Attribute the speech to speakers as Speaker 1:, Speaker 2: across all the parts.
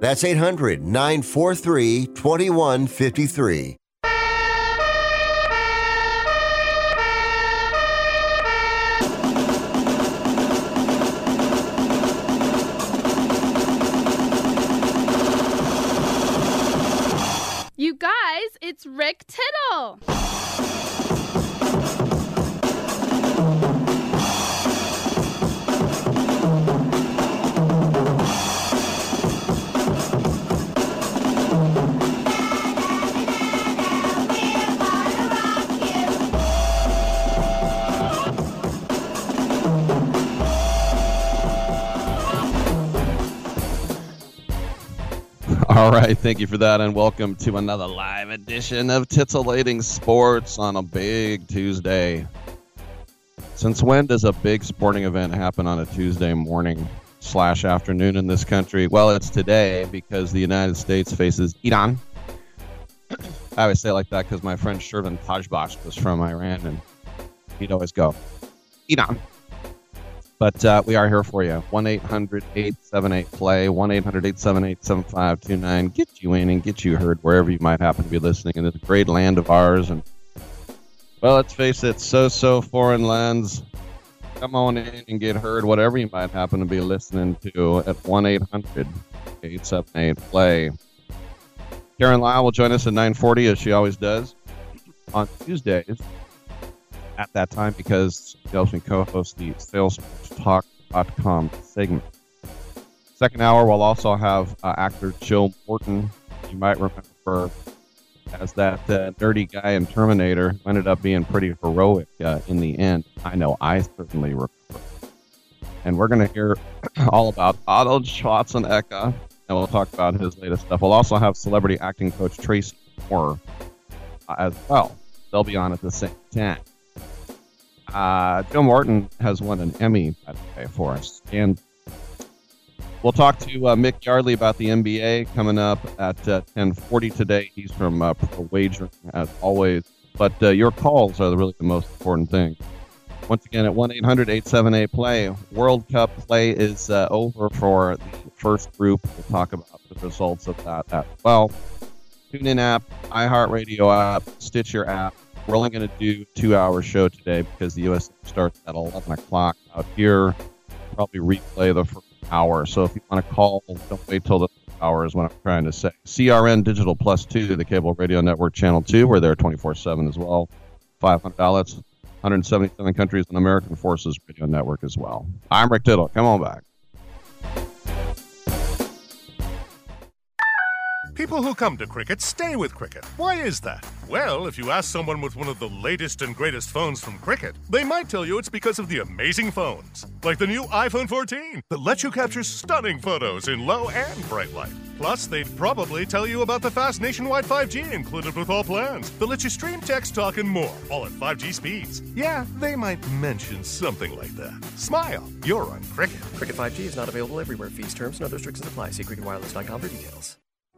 Speaker 1: That's 800 943 2153.
Speaker 2: You guys, it's Rick Tittle.
Speaker 3: All right, thank you for that, and welcome to another live edition of Titillating Sports on a big Tuesday. Since when does a big sporting event happen on a Tuesday morning slash afternoon in this country? Well, it's today because the United States faces Iran. I always say like that because my friend Shervin Tajbash was from Iran, and he'd always go, Iran. But uh, we are here for you. 1 800 878 play, 1 800 878 7529. Get you in and get you heard wherever you might happen to be listening in this great land of ours. And, well, let's face it, so so foreign lands. Come on in and get heard, whatever you might happen to be listening to at 1 800 878 play. Karen Lyle will join us at 940 as she always does on Tuesdays at that time because she helps me co-host the salestalk.com segment. Second hour, we'll also have uh, actor Joe Morton. You might remember as that uh, nerdy guy in Terminator who ended up being pretty heroic uh, in the end. I know I certainly remember. And we're going to hear all about Otto Schwarzenegger, and we'll talk about his latest stuff. We'll also have celebrity acting coach Tracy Moore uh, as well. They'll be on at the same time. Uh, Joe Morton has won an Emmy, by the way, for us. And we'll talk to uh, Mick Yardley about the NBA coming up at uh, 1040 today. He's from uh, Pro Wagering, as always. But uh, your calls are really the most important thing. Once again, at 1 800 878 play, World Cup play is uh, over for the first group. We'll talk about the results of that as well. TuneIn app, iHeartRadio app, Stitcher app, we're only going to do two hour show today because the US starts at 11 o'clock out here. Probably replay the first hour. So if you want to call, don't wait till the hour is what I'm trying to say. CRN Digital Plus 2, the cable radio network channel 2. We're there 24 7 as well. 500 outlets, 177 countries, and American Forces Radio Network as well. I'm Rick Tittle. Come on back.
Speaker 4: People who come to Cricket stay with Cricket. Why is that? Well, if you ask someone with one of the latest and greatest phones from Cricket, they might tell you it's because of the amazing phones. Like the new iPhone 14 that lets you capture stunning photos in low and bright light. Plus, they'd probably tell you about the fast nationwide 5G included with all plans that lets you stream text, talk, and more, all at 5G speeds. Yeah, they might mention something like that. Smile, you're on Cricket.
Speaker 5: Cricket 5G is not available everywhere. Fees, terms, and other restrictions apply. See cricketwireless.com for details.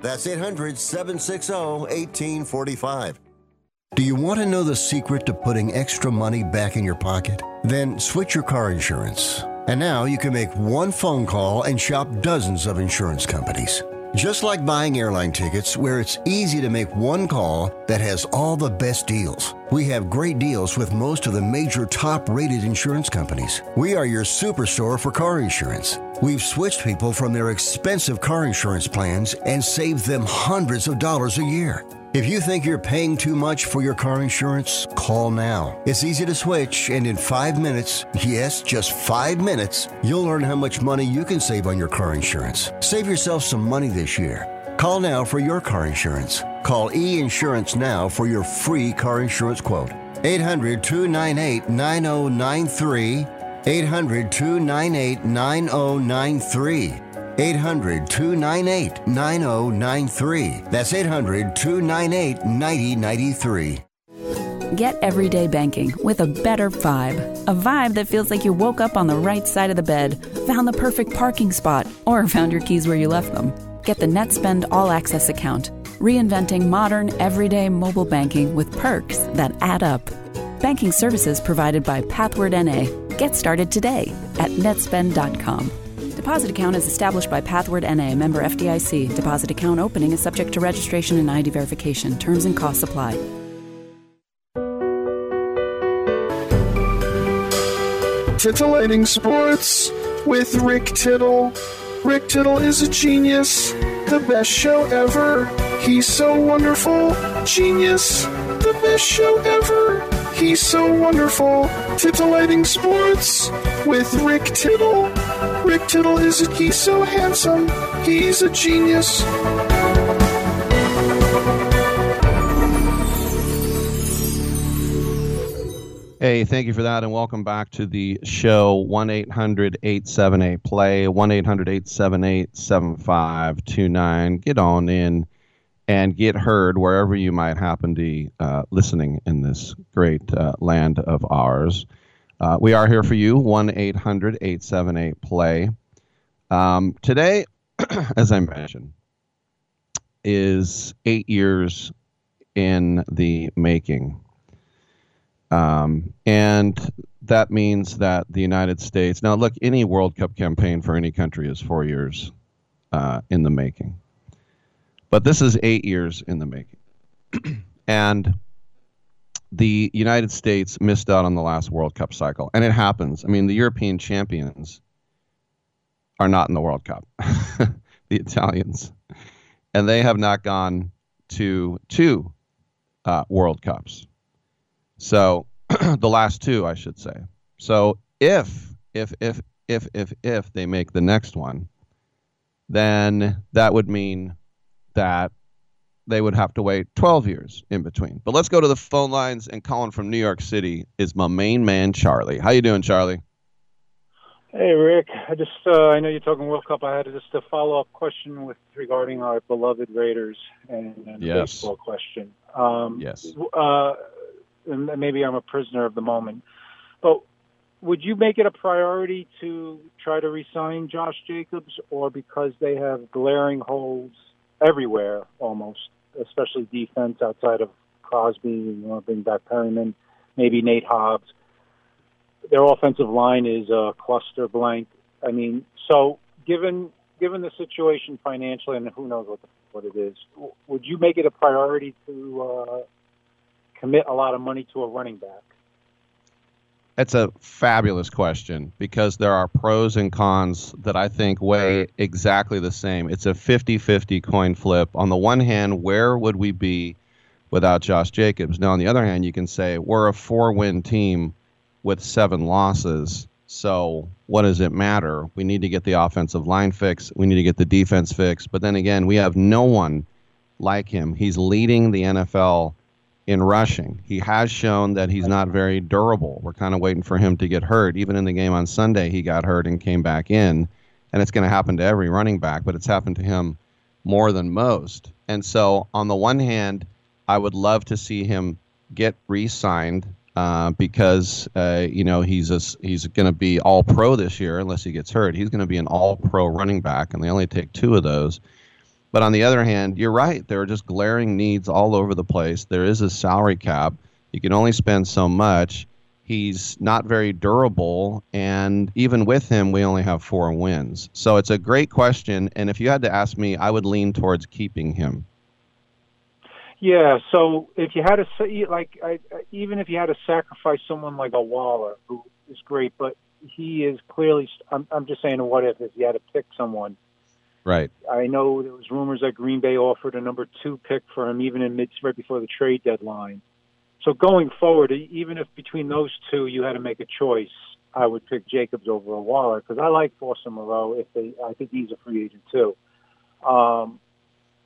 Speaker 1: That's 800 760 1845. Do you want to know the secret to putting extra money back in your pocket? Then switch your car insurance. And now you can make one phone call and shop dozens of insurance companies. Just like buying airline tickets, where it's easy to make one call that has all the best deals. We have great deals with most of the major top rated insurance companies. We are your superstore for car insurance. We've switched people from their expensive car insurance plans and saved them hundreds of dollars a year. If you think you're paying too much for your car insurance, call now. It's easy to switch, and in five minutes, yes, just five minutes, you'll learn how much money you can save on your car insurance. Save yourself some money this year. Call now for your car insurance. Call E Insurance now for your free car insurance quote. 800 298 9093. 800 298 9093. 800 298 9093. That's 800 298 9093.
Speaker 6: Get everyday banking with a better vibe. A vibe that feels like you woke up on the right side of the bed, found the perfect parking spot, or found your keys where you left them. Get the NetSpend All Access account, reinventing modern, everyday mobile banking with perks that add up. Banking services provided by Pathward NA. Get started today at netspend.com. Deposit account is established by Pathward NA, member FDIC. Deposit account opening is subject to registration and ID verification. Terms and costs apply.
Speaker 7: Titillating Sports with Rick Tittle. Rick Tittle is a genius, the best show ever. He's so wonderful, genius, the best show ever. He's so wonderful. Titillating Sports with Rick Tittle. Rick Tittle is a, he's so handsome. He's a genius.
Speaker 3: Hey, thank you for that, and welcome back to the show. 1 800 878 play, 1 800 878 7529. Get on in and get heard wherever you might happen to be uh, listening in this great uh, land of ours. Uh, we are here for you, 1 800 878 play. Um, today, as I mentioned, is eight years in the making. Um, and that means that the United States, now look, any World Cup campaign for any country is four years uh, in the making. But this is eight years in the making. and the United States missed out on the last World Cup cycle. And it happens. I mean, the European champions are not in the World Cup, the Italians. And they have not gone to two uh, World Cups. So the last two, I should say. So if if if if if if they make the next one, then that would mean that they would have to wait 12 years in between. But let's go to the phone lines and calling from New York City is my main man Charlie. How you doing, Charlie?
Speaker 8: Hey Rick, I just uh, I know you're talking World Cup. I had just a follow up question with regarding our beloved Raiders and, and
Speaker 3: yes.
Speaker 8: a baseball question. Um,
Speaker 3: yes.
Speaker 8: Uh, and maybe I'm a prisoner of the moment, but would you make it a priority to try to resign Josh Jacobs, or because they have glaring holes everywhere, almost, especially defense outside of Crosby, you want to bring back Perryman, maybe Nate Hobbs. Their offensive line is a cluster blank. I mean, so given given the situation financially, and who knows what the, what it is, would you make it a priority to uh, commit a lot of money to a running back?
Speaker 3: That's a fabulous question because there are pros and cons that I think weigh exactly the same. It's a 50 50 coin flip. On the one hand, where would we be without Josh Jacobs? Now, on the other hand, you can say we're a four win team with seven losses. So, what does it matter? We need to get the offensive line fixed. We need to get the defense fixed. But then again, we have no one like him. He's leading the NFL in rushing. He has shown that he's not very durable. We're kind of waiting for him to get hurt. Even in the game on Sunday, he got hurt and came back in. And it's going to happen to every running back, but it's happened to him more than most. And so, on the one hand, I would love to see him get re-signed uh, because uh, you know he's he's going to be all pro this year unless he gets hurt. He's going to be an all pro running back, and they only take two of those. But on the other hand, you're right. There are just glaring needs all over the place. There is a salary cap. You can only spend so much. He's not very durable, and even with him, we only have four wins. So it's a great question. And if you had to ask me, I would lean towards keeping him.
Speaker 8: Yeah, so if you had to like, I, even if you had to sacrifice someone like a Waller, who is great, but he is clearly. I'm, I'm just saying, what if if you had to pick someone?
Speaker 3: Right.
Speaker 8: I know there was rumors that Green Bay offered a number two pick for him, even in mid right before the trade deadline. So going forward, even if between those two you had to make a choice, I would pick Jacobs over a Waller because I like Foster Moreau. If they, I think he's a free agent too. Um,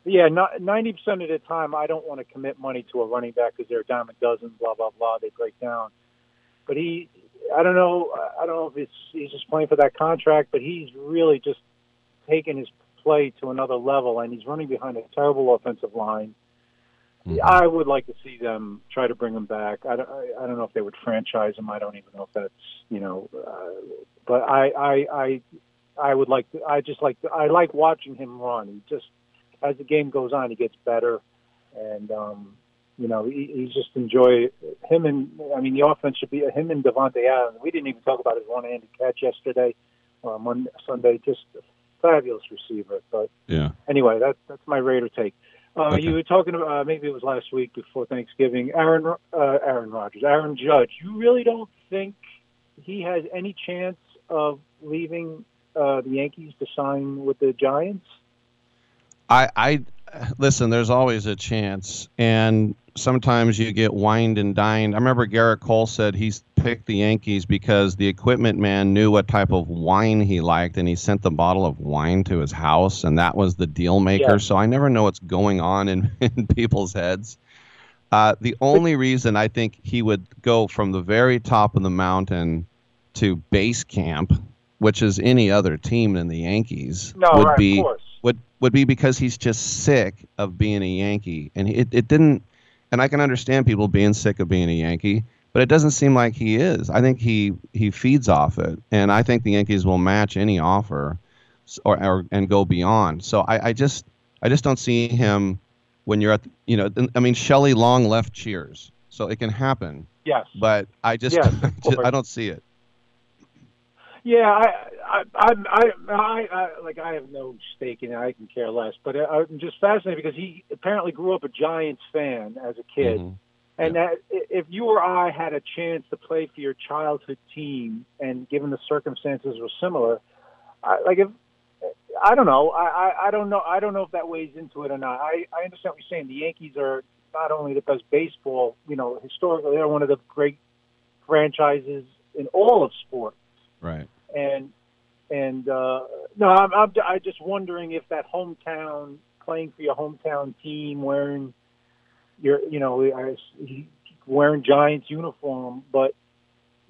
Speaker 8: yeah, ninety percent of the time, I don't want to commit money to a running back because they're a dime a dozen, blah blah blah. They break down, but he, I don't know, I don't know if it's he's just playing for that contract, but he's really just taken his play to another level, and he's running behind a terrible offensive line. Mm-hmm. I would like to see them try to bring him back. I don't, I, I don't know if they would franchise him. I don't even know if that's you know, uh, but I, I, I, I would like to. I just like to, I like watching him run. He just as the game goes on, he gets better, and um, you know he, he's just enjoy him and I mean the offense should be him and Davante Adams. We didn't even talk about his one-handed catch yesterday or Monday, Sunday. Just fabulous receiver. But
Speaker 3: yeah.
Speaker 8: Anyway, that's that's my Raider take. Uh,
Speaker 3: Okay.
Speaker 8: You were talking about uh, maybe it was last week before Thanksgiving. Aaron uh, Aaron Rodgers, Aaron Judge. You really don't think he has any chance of leaving uh, the Yankees to sign with the Giants?
Speaker 3: I, I listen. There's always a chance, and sometimes you get wined and dined. I remember Gerrit Cole said he's picked the Yankees because the equipment man knew what type of wine he liked, and he sent the bottle of wine to his house, and that was the deal maker.
Speaker 8: Yeah.
Speaker 3: So I never know what's going on in, in people's heads. Uh, the only reason I think he would go from the very top of the mountain to base camp, which is any other team than the Yankees,
Speaker 8: No,
Speaker 3: would
Speaker 8: right,
Speaker 3: be would would be because he's just sick of being a Yankee, and it it didn't. And I can understand people being sick of being a Yankee, but it doesn't seem like he is. I think he he feeds off it, and I think the Yankees will match any offer, or, or and go beyond. So I, I just I just don't see him when you're at you know I mean Shelley Long left Cheers, so it can happen,
Speaker 8: Yes.
Speaker 3: but I just,
Speaker 8: Yes,
Speaker 3: I, just. I don't see it.
Speaker 8: Yeah, I, I, I, I, I, like I have no stake in it. I can care less. But I- I'm just fascinated because he apparently grew up a Giants fan as a kid,
Speaker 3: Mhm.
Speaker 8: And that if you or I had a chance to play for your childhood team, and given the circumstances were similar, I, like if I don't know, I, I, I don't know, I don't know if that weighs into it or not. I, I understand what you're saying. The Yankees are not only the best baseball, you know, historically they're one of the great franchises in all of sport
Speaker 3: Right.
Speaker 8: and and uh, no, I'm, I'm I'm just wondering if that hometown playing for your hometown team, wearing your you know I- he- wearing Giants uniform, but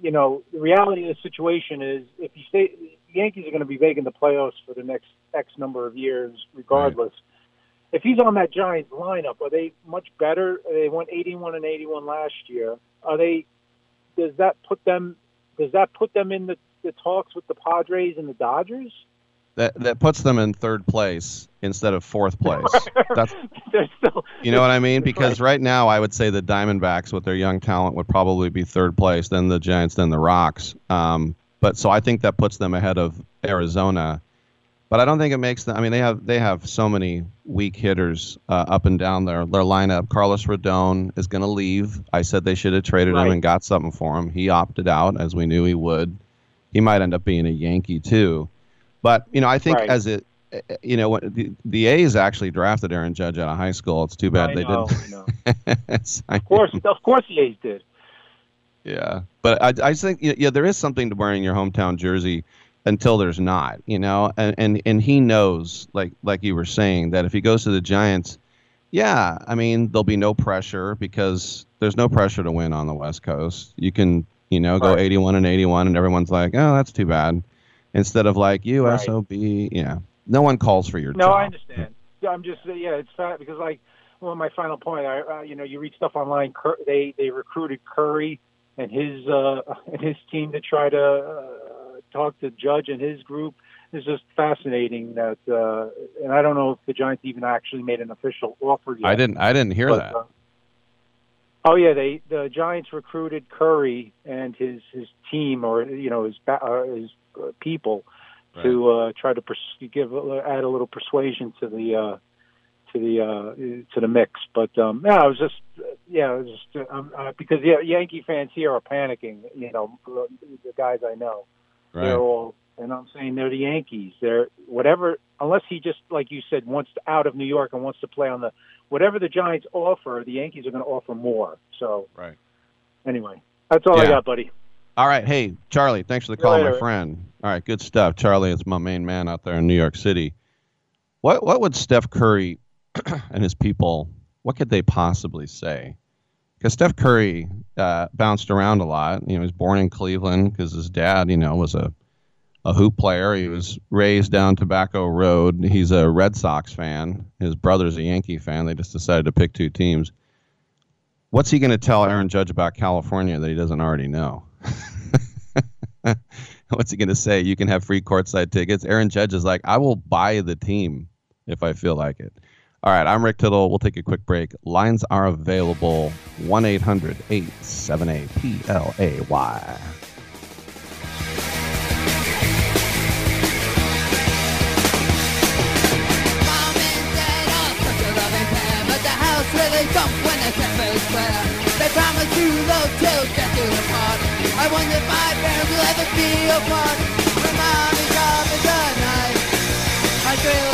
Speaker 8: you know the reality of the situation is if you stay, the Yankees are going to be making the playoffs for the next X number of years, regardless. If he's on that Giants lineup, are they much better? They went 81 and 81 last year. Are they? Does that put them? Does that put them in the, the talks with the Padres and the Dodgers?
Speaker 3: That that puts them in third place instead of fourth place. That's
Speaker 8: still,
Speaker 3: You know what I mean? Because right now, I would say the Diamondbacks, with their young talent, would probably be third place, then the Giants, then the Rocks. Um, but so I think that puts them ahead of Arizona. But I don't think it makes them. I mean, they have they have so many weak hitters uh, up and down their their lineup. Carlos Rodon is going to leave. I said they should have traded him and got something for him. He opted out, as we knew he would. He might end up being a Yankee too. But you know, I think
Speaker 8: Right.
Speaker 3: as it, uh, you know, what- the, the A's actually drafted Aaron Judge out of high school. It's too bad
Speaker 8: I
Speaker 3: they
Speaker 8: know,
Speaker 3: didn't.
Speaker 8: Of course, of course, the A's did.
Speaker 3: Yeah, but I, I think yeah, yeah, there is something to wearing your hometown jersey until there's not, you know, and and and he knows, like like you were saying, that if he goes to the Giants, Yeah, I mean there'll be no pressure because there's no pressure to win on the West Coast. You can, you know, go
Speaker 8: Right.
Speaker 3: 81 and 81, and everyone's like, "Oh, that's too bad," instead of like USOB. Yeah, no one calls for your
Speaker 8: No,
Speaker 3: job.
Speaker 8: I understand. Yeah, I'm just yeah, it's fat because like well, my final point. I uh, you know you read stuff online. Cur- they they recruited Curry and his uh and his team to try to uh, talk to Judge and his group. It's just fascinating that, uh, and I don't know if the Giants even actually made an official offer yet.
Speaker 3: I didn't. I didn't hear
Speaker 8: But,
Speaker 3: that.
Speaker 8: uh, oh yeah, they the Giants recruited Curry and his his team or you know his uh, his uh, people to uh, try to pers- give add a little persuasion to the uh, to the uh, to the mix. But um, yeah, I was just yeah, it was just um, uh, because yeah, Yankee fans here are panicking. You know, the guys I know,
Speaker 3: Right.
Speaker 8: they're all. And I'm saying they're the Yankees. They're whatever, unless he just like you said wants to, out of New York and wants to play on the whatever the Giants offer, the Yankees are going to offer more. So
Speaker 3: Right.
Speaker 8: anyway, that's all I got, buddy.
Speaker 3: All right, hey Charlie, thanks for the call, my friend. All right, good stuff. Charlie is my main man out there in New York City. What what would Steph Curry and his people? What could they possibly say? Because Steph Curry uh, bounced around a lot. You know, he was born in Cleveland because his dad, you know, was a a hoop player. He was raised down Tobacco Road. He's a Red Sox fan. His brother's a Yankee fan. They just decided to pick two teams. What's he going to tell Aaron Judge about California that he doesn't already know? What's he going to say? You can have free courtside tickets. Aaron Judge is like, I will buy the team if I feel like it. All right, I'm Rick Tittle. We'll take a quick break. Lines are available 1 800 878 PLAY.
Speaker 9: Apart. When mommy is a night. I thrill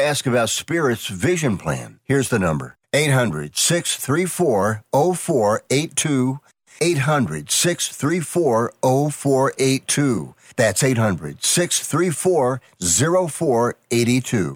Speaker 1: ask about Spirit's vision plan. Here's the number 800 634 0482. 800 634 0482. That's 800 634 0482.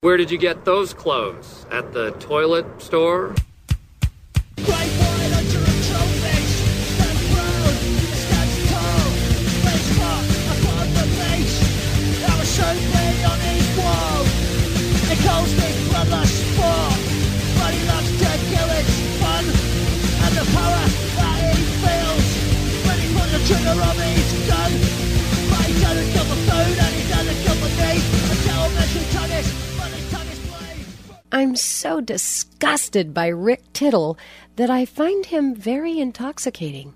Speaker 10: Where did you get those clothes? At the toilet store?
Speaker 9: Trigger on his gun
Speaker 11: I'm so disgusted by Rick Tittle that I find him very intoxicating.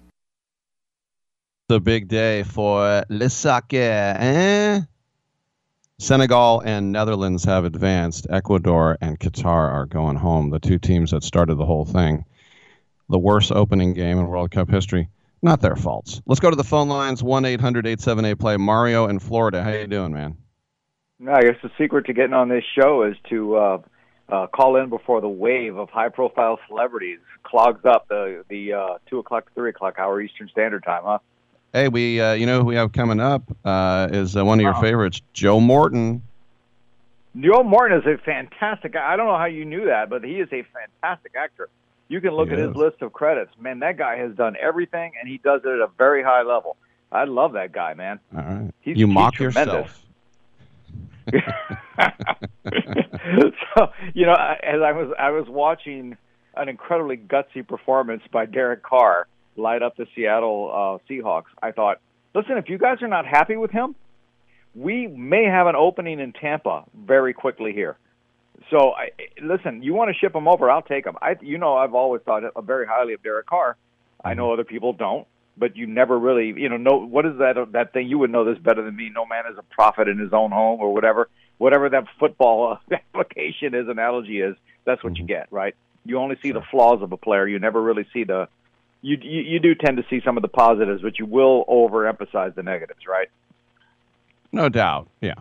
Speaker 3: The big day for Le Soccer, eh? Senegal and Netherlands have advanced. Ecuador and Qatar are going home. The two teams that started the whole thing. The worst opening game in World Cup history. Not their faults. Let's go to the phone lines. 1-800-878-PLAY. Mario in Florida. How you doing, man?
Speaker 12: I guess the secret to getting on this show is to uh, uh, call in before the wave of high-profile celebrities clogs up the the uh, two o'clock three o'clock hour Eastern Standard Time, huh?
Speaker 3: Hey, we uh, you know who we have coming up uh, is uh, one of your favorites, Joe Morton.
Speaker 12: Joe Morton is a fantastic. I don't know how you knew that, but he is a fantastic actor. You can look
Speaker 3: He
Speaker 12: at his list of credits. Man, that guy has done everything, and he does it at a very high level. I love that guy, man.
Speaker 3: All right.
Speaker 12: He's-
Speaker 3: you mock
Speaker 12: tremendous.
Speaker 3: yourself.
Speaker 12: so you know, I- as I was I was watching an incredibly gutsy performance by Derek Carr light up the Seattle uh, Seahawks. I thought, listen, if you guys are not happy with him, we may have an opening in Tampa very quickly here. So, I, listen, you want to ship him over? I'll take him. I, you know, I've always thought very highly of Derek Carr. I know other people don't, but you never really, you know, know what is that that thing? You would know this better than me. No man is a prophet in his own home, or whatever, whatever that football uh, application is, analogy is. That's what you get, right? You only see the flaws of a player. You never really see the. You, you you do tend to see some of the positives, but you will overemphasize the negatives, right?
Speaker 3: No doubt. Yeah.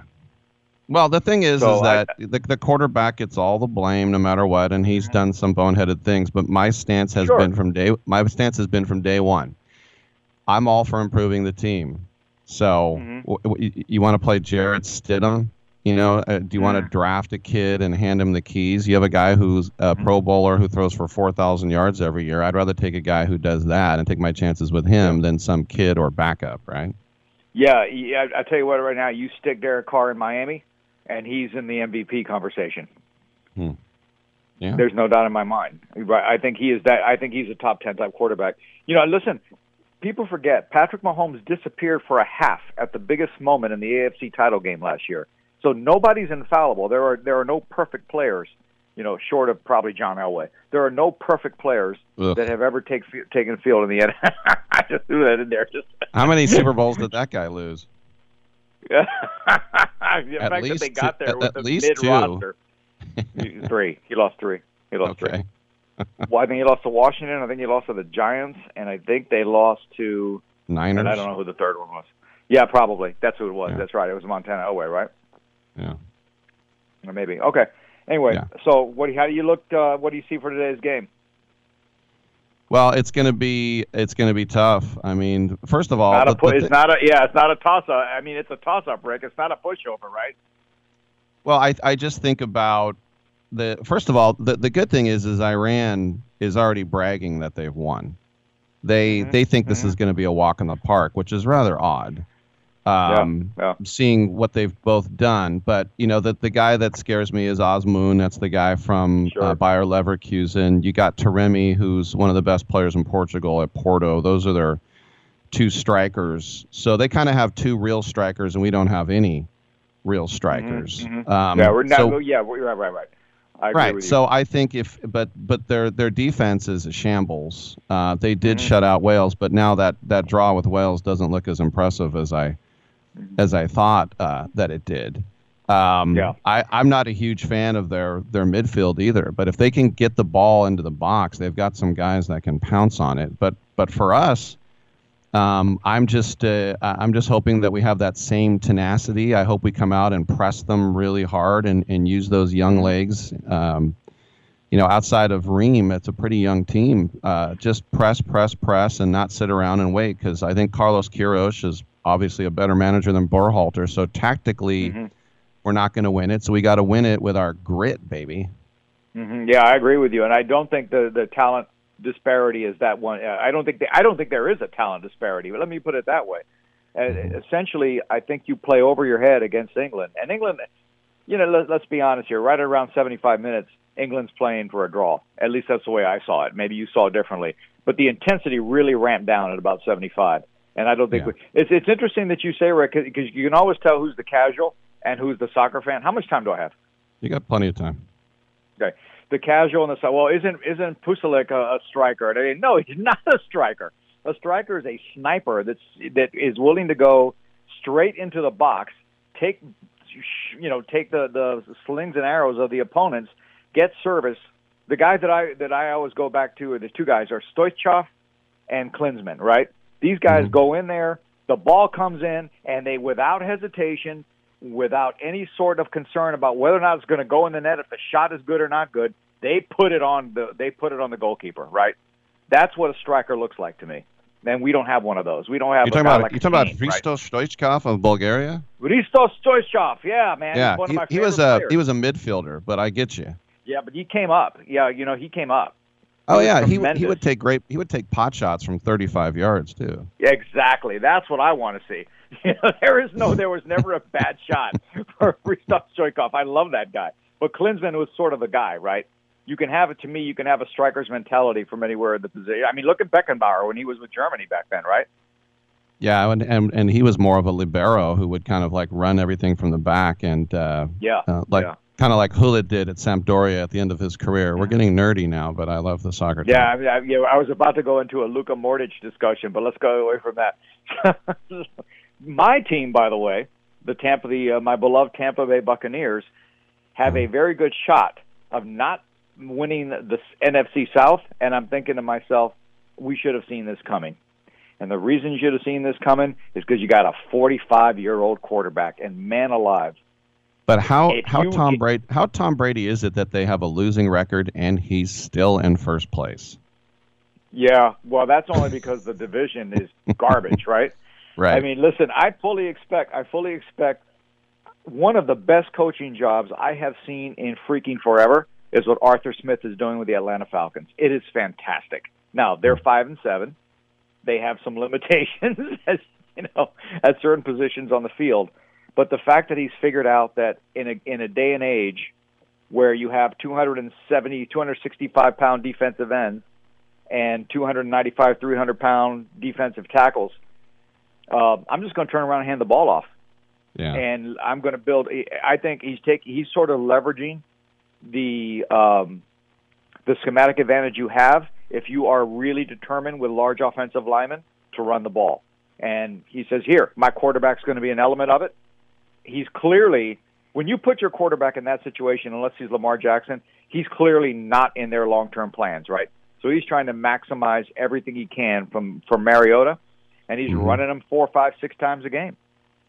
Speaker 3: Well, the thing is,
Speaker 12: So
Speaker 3: is
Speaker 12: I-
Speaker 3: that the, the quarterback gets all the blame no matter what, and he's done some boneheaded things. But my stance has
Speaker 12: Sure.
Speaker 3: been from day my stance has been from day one. I'm all for improving the team. So,
Speaker 12: Mhm.
Speaker 3: w- w- you, want to play Jarrett Stidham? You know, uh, do you want to draft a kid and hand him the keys? You have a guy who's a Pro Bowler who throws for 4,000 yards every year. I'd rather take a guy who does that and take my chances with him than some kid or backup, right?
Speaker 12: Yeah, yeah. I tell you what, right now, you stick Derek Carr in Miami, and he's in the MVP conversation.
Speaker 3: Hmm. Yeah.
Speaker 12: There's no doubt in my mind. I think he is that. I think he's a top ten type quarterback. You know, listen. People forget Patrick Mahomes disappeared for a half at the biggest moment in the AFC title game last year. So nobody's infallible. There are there are no perfect players. You know, short of probably John Elway, there are no perfect players
Speaker 3: Ugh.
Speaker 12: that have ever take, taken field in the end. I just threw that in there. Just
Speaker 3: How many Super Bowls did that guy lose?
Speaker 12: the
Speaker 3: At
Speaker 12: fact that
Speaker 3: least
Speaker 12: they got
Speaker 3: two-
Speaker 12: there with
Speaker 3: at
Speaker 12: the
Speaker 3: least
Speaker 12: mid
Speaker 3: two.
Speaker 12: roster. three. He lost three. He lost three. Well, I think he lost to Washington. I think he lost to the Giants, and I think they lost to.
Speaker 3: Niners.
Speaker 12: And I don't know who the third one was. Yeah, probably. That's who it was. That's right. It was Montana Elway, right?
Speaker 3: Yeah.
Speaker 12: Or maybe. Okay. Anyway,
Speaker 3: Yeah.
Speaker 12: so what? do you- How do you look? Uh, what do you see for today's game?
Speaker 3: Well, it's gonna be it's gonna be tough. I mean, first of all,
Speaker 12: not a
Speaker 3: the- the
Speaker 12: it's not a. Yeah, it's not a toss up. I mean, it's a toss up, Rick. It's not a pushover, right?
Speaker 3: well, I I just think about the first of all, the the good thing is is Iran is already bragging that they've won. They
Speaker 12: Mm-hmm.
Speaker 3: they think this is going to be a walk in the park, which is rather odd. Um,
Speaker 12: yeah.
Speaker 3: Seeing what they've both done, but you know that the guy that scares me is Azmoun. That's the guy from uh, Bayer Leverkusen. You got Taremi, who's one of the best players in Portugal at Porto. Those are their two strikers. So they kind of have two real strikers, and we don't have any real strikers.
Speaker 12: Mhm.
Speaker 3: Um,
Speaker 12: yeah, we're not.
Speaker 3: so-
Speaker 12: yeah, we're right, right, right.
Speaker 3: Right. So I think if, but but their their defense is a shambles. Uh, they did
Speaker 12: Mm-hmm.
Speaker 3: shut out Wales, but now that that draw with Wales doesn't look as impressive as I
Speaker 12: Mm-hmm.
Speaker 3: as I thought uh, that it did. Um, yeah. I, I'm not a huge fan of their their midfield either. But if they can get the ball into the box, they've got some guys that can pounce on it. But but for us, um, I'm just uh, I'm just hoping that we have that same tenacity. I hope we come out and press them really hard and, and use those young legs. Um, you know, outside of Ream, it's a pretty young team. Uh, just press, press, press, and not sit around and wait. Because I think Carlos Queiroz is obviously a better manager than Berhalter. So tactically, mm-hmm. we're not going to win it. So we got to win it with our grit, baby.
Speaker 12: Mm-hmm. Yeah, I agree with you, and I don't think the the talent disparity is that one. Uh, I don't think the, I don't think there is a talent disparity. But let me put it that way. Uh, essentially, I think you play over your head against England, and England. You know, let, let's be honest here. Right around 75 minutes, England's playing for a draw. At least that's the way I saw it. Maybe you saw it differently. But the intensity really ramped down at about 75. And I don't think yeah. we, it's it's interesting that you say Rick because you can always tell who's the casual and who's the soccer fan. How much time do I have?
Speaker 3: You got plenty of time.
Speaker 12: Okay, the casual and the side well isn't isn't Pulisic a, a striker? I mean, no, he's not a striker. A striker is a sniper that's that is willing to go straight into the box, take you know take the the slings and arrows of the opponents get service. The guys that I that I always go back to are the two guys are Stoichkov and Klinsmann, right? These guys mm-hmm. go in there, the ball comes in, and they without hesitation, without any sort of concern about whether or not it's going to go in the net, if the shot is good or not good, they put it on the they put it on the goalkeeper, right? That's what a striker looks like to me. And we don't have one of those. We don't have.
Speaker 3: You're talking about
Speaker 12: like
Speaker 3: you talking about Risto right? Stoichkov of Bulgaria.
Speaker 12: Risto Stoichkov, yeah, man.
Speaker 3: Yeah, he, he was a players. he was a midfielder, but I get you.
Speaker 12: Yeah, but he came up. Yeah, you know, he came up.
Speaker 3: Oh yeah, he would he would take great he would take pot shots from 35 yards too.
Speaker 12: Exactly. That's what I want to see. You know, there is no there was never a bad shot for Christoph Stoichkov. I love that guy. But Klinsmann was sort of the guy, right? You can have it to me, you can have a striker's mentality from anywhere in the position. I mean, look at Beckenbauer when he was with Germany back then, right?
Speaker 3: Yeah, and, and and he was more of a libero who would kind of like run everything from the back and uh,
Speaker 12: yeah,
Speaker 3: uh, like
Speaker 12: yeah
Speaker 3: kind of like Gullit did at Sampdoria at the end of his career. We're getting nerdy now, but I love the soccer.
Speaker 12: Yeah, I, mean, I, yeah, I was about to go into a Luka Modric discussion, but let's go away from that. my team, by the way, the Tampa, the uh, my beloved Tampa Bay Buccaneers, have a very good shot of not winning the NFC South, and I'm thinking to myself, we should have seen this coming. And the reason you should have seen this coming is because you got a 45 year old quarterback, and man alive,
Speaker 3: but how how Tom Brady how Tom Brady is it that they have a losing record and he's still in first place?
Speaker 12: Yeah, well, that's only because the division is garbage, right?
Speaker 3: Right.
Speaker 12: I mean, listen, I fully expect I fully expect one of the best coaching jobs I have seen in freaking forever is what Arthur Smith is doing with the Atlanta Falcons. It is fantastic. Now they're mm-hmm. five and seven. They have some limitations, as you know, at certain positions on the field. But the fact that he's figured out that in a in a day and age where you have 270, 265 pound defensive ends and 295, 300 pound defensive tackles, uh, I'm just going to turn around and hand the ball off.
Speaker 3: Yeah.
Speaker 12: And I'm going to build. I think he's taking. He's sort of leveraging the um, the schematic advantage you have if you are really determined with large offensive linemen to run the ball. And he says, "Here, my quarterback's going to be an element of it he's clearly when you put your quarterback in that situation, unless he's Lamar Jackson, he's clearly not in their long term plans, right? So he's trying to maximize everything he can from from Mariota, and he's mm-hmm. running them four, five, six times a game.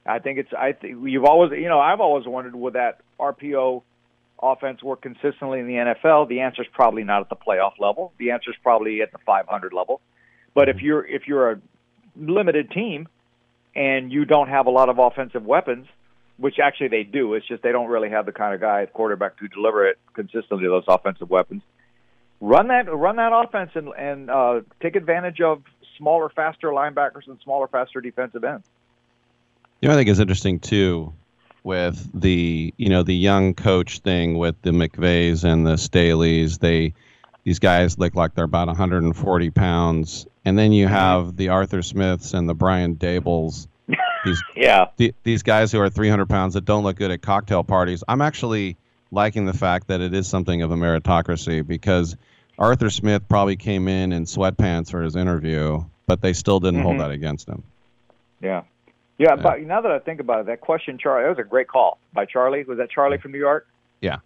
Speaker 12: I think it's I think you've always you know I've always wondered would that RPO offense work consistently in the NFL? The answer is probably not at the playoff level. The answer is probably at the 500 level. But if you're if you're a limited team and you don't have a lot of offensive weapons, which actually they do. It's just they don't really have the kind of guy at quarterback to deliver it consistently. Those offensive weapons. Run that run that offense and and uh, take advantage of smaller, faster linebackers and smaller, faster defensive ends.
Speaker 3: You know, I think is interesting too with the you know the young coach thing with the McVays and the Staleys. They these guys look like they're about 140 pounds, and then you have the Arthur Smiths and the Brian Dabolls. these
Speaker 12: yeah
Speaker 3: the, these guys who are 300 pounds that don't look good at cocktail parties. I'm actually liking the fact that it is something of a meritocracy because Arthur Smith probably came in in sweatpants for his interview, but they still didn't mm-hmm. hold that against him.
Speaker 12: Yeah. Yeah, but now that I think about it, that question, Charlie, that was a great call by Charlie. Was that Charlie from New York
Speaker 3: Yeah.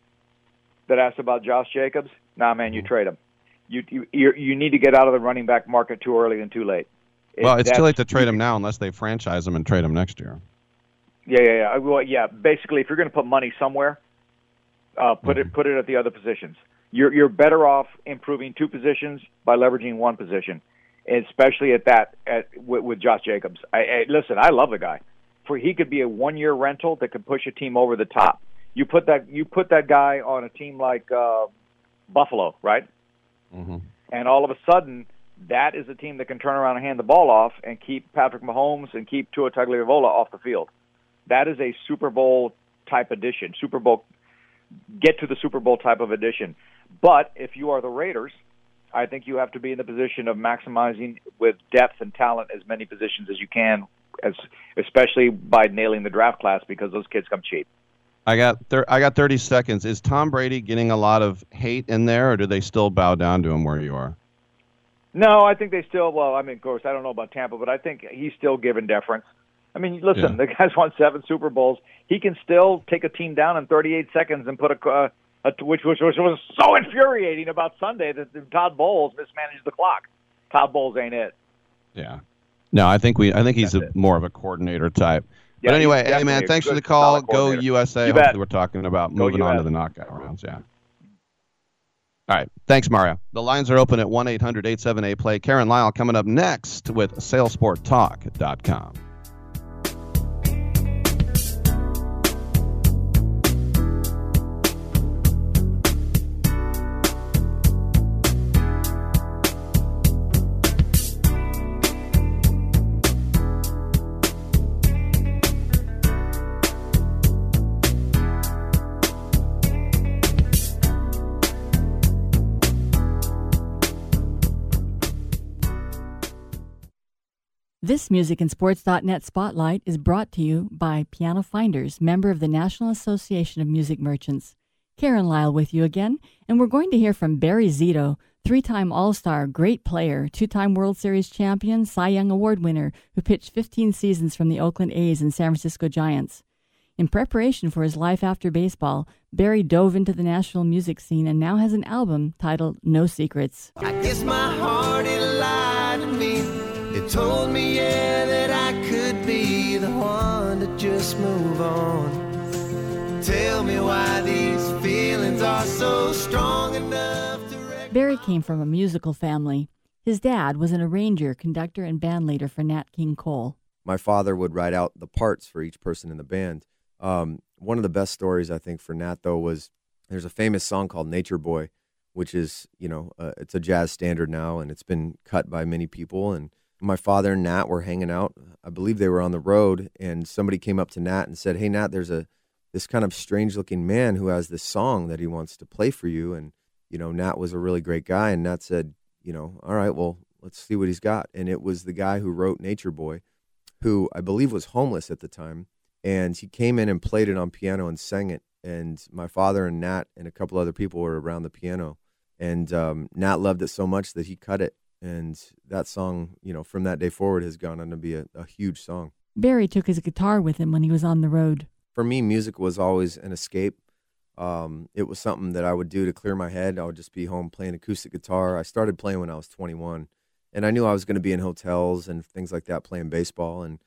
Speaker 12: that asked about Josh Jacobs? Nah, man, you trade him. You you you you need to get out of the running back market too early and too late. It-
Speaker 3: Well, it's too late to trade him now unless they franchise him and trade him next year.
Speaker 12: Yeah, yeah, yeah. Well, yeah. Basically, if you're going to put money somewhere, uh, put
Speaker 3: Mm-hmm.
Speaker 12: it put it at the other positions. You're you're better off improving two positions by leveraging one position, especially at that at with, with Josh Jacobs. I, I listen. I love the guy. For he could be a one year rental that could push a team over the top. You put that you put that guy on a team like uh, Buffalo, right?
Speaker 3: Mm-hmm.
Speaker 12: and all of a sudden that is a team that can turn around and hand the ball off and keep Patrick Mahomes and keep Tua Tagovailoa off the field. That is a Super Bowl type addition, Super Bowl get to the Super Bowl type of addition. But if you are the Raiders, I think you have to be in the position of maximizing with depth and talent as many positions as you can, as especially by nailing the draft class because those kids come cheap.
Speaker 3: I got thir- I got 30 seconds. Is Tom Brady getting a lot of hate in there, or do they still bow down to him where you are?
Speaker 12: No, I think they still. Well, I mean, of course, I don't know about Tampa, but I think he's still given deference. I mean, listen, the guy's won seven Super Bowls. He can still take a team down in 38 seconds and put a, uh, a Uh, which, which which was so infuriating about Sunday that Todd Bowles mismanaged the clock. Todd Bowles ain't it.
Speaker 3: Yeah. No, I think we I think he's a, more of a coordinator type.
Speaker 12: Yeah,
Speaker 3: but anyway, hey man, thanks for the call. Go. USA.
Speaker 12: You
Speaker 3: Hopefully
Speaker 12: bet.
Speaker 3: we're talking about
Speaker 12: Go
Speaker 3: moving on to the knockout rounds. Yeah. All right. Thanks, Mario. The lines are open at 1 800 878 play. Karen Lyle coming up next with sailsporttalk.com.
Speaker 13: This Music and Sports.net Spotlight is brought to you by Piano Finders, member of the National Association of Music Merchants. Karen Lyle with you again, and we're going to hear from Barry Zito, three time All Star, great player, two time World Series champion, Cy Young Award winner, who pitched 15 seasons from the Oakland A's and San Francisco Giants. In preparation for his life after baseball, Barry dove into the national music scene and now has an album titled No Secrets.
Speaker 9: Told me yeah that I could be the one to just move on. Tell me why these feelings are so strong enough to
Speaker 13: Barry came from a musical family. His dad was an arranger, conductor, and bandleader for Nat King Cole.
Speaker 14: my father would write out the parts for each person in the band. Um, one of the best stories I think for Nat though was there's a famous song called Nature Boy, which is you know uh, it's a jazz standard now and it's been cut by many people. And my father and Nat were hanging out. I believe they were on the road, and somebody came up to Nat and said, "Hey Nat, there's a this kind of strange looking man who has this song that he wants to play for you." And you know Nat was a really great guy, and Nat said, "You know, all right, well let's see what he's got." And it was the guy who wrote Nature Boy who I believe was homeless at the time, and he came in and played it on piano and sang it. And my father and Nat and a couple other people were around the piano, and um, Nat loved it so much that he cut it. And that song, you know, from that day forward, has gone on to be a, a huge song.
Speaker 13: Barry took his guitar with him when he was on the road.
Speaker 14: For me, music was always an escape. Um, it was something that I would do to clear my head. I would just be home playing acoustic guitar. I started playing when I was 21, and I knew I was going to be in hotels and things like that playing baseball. And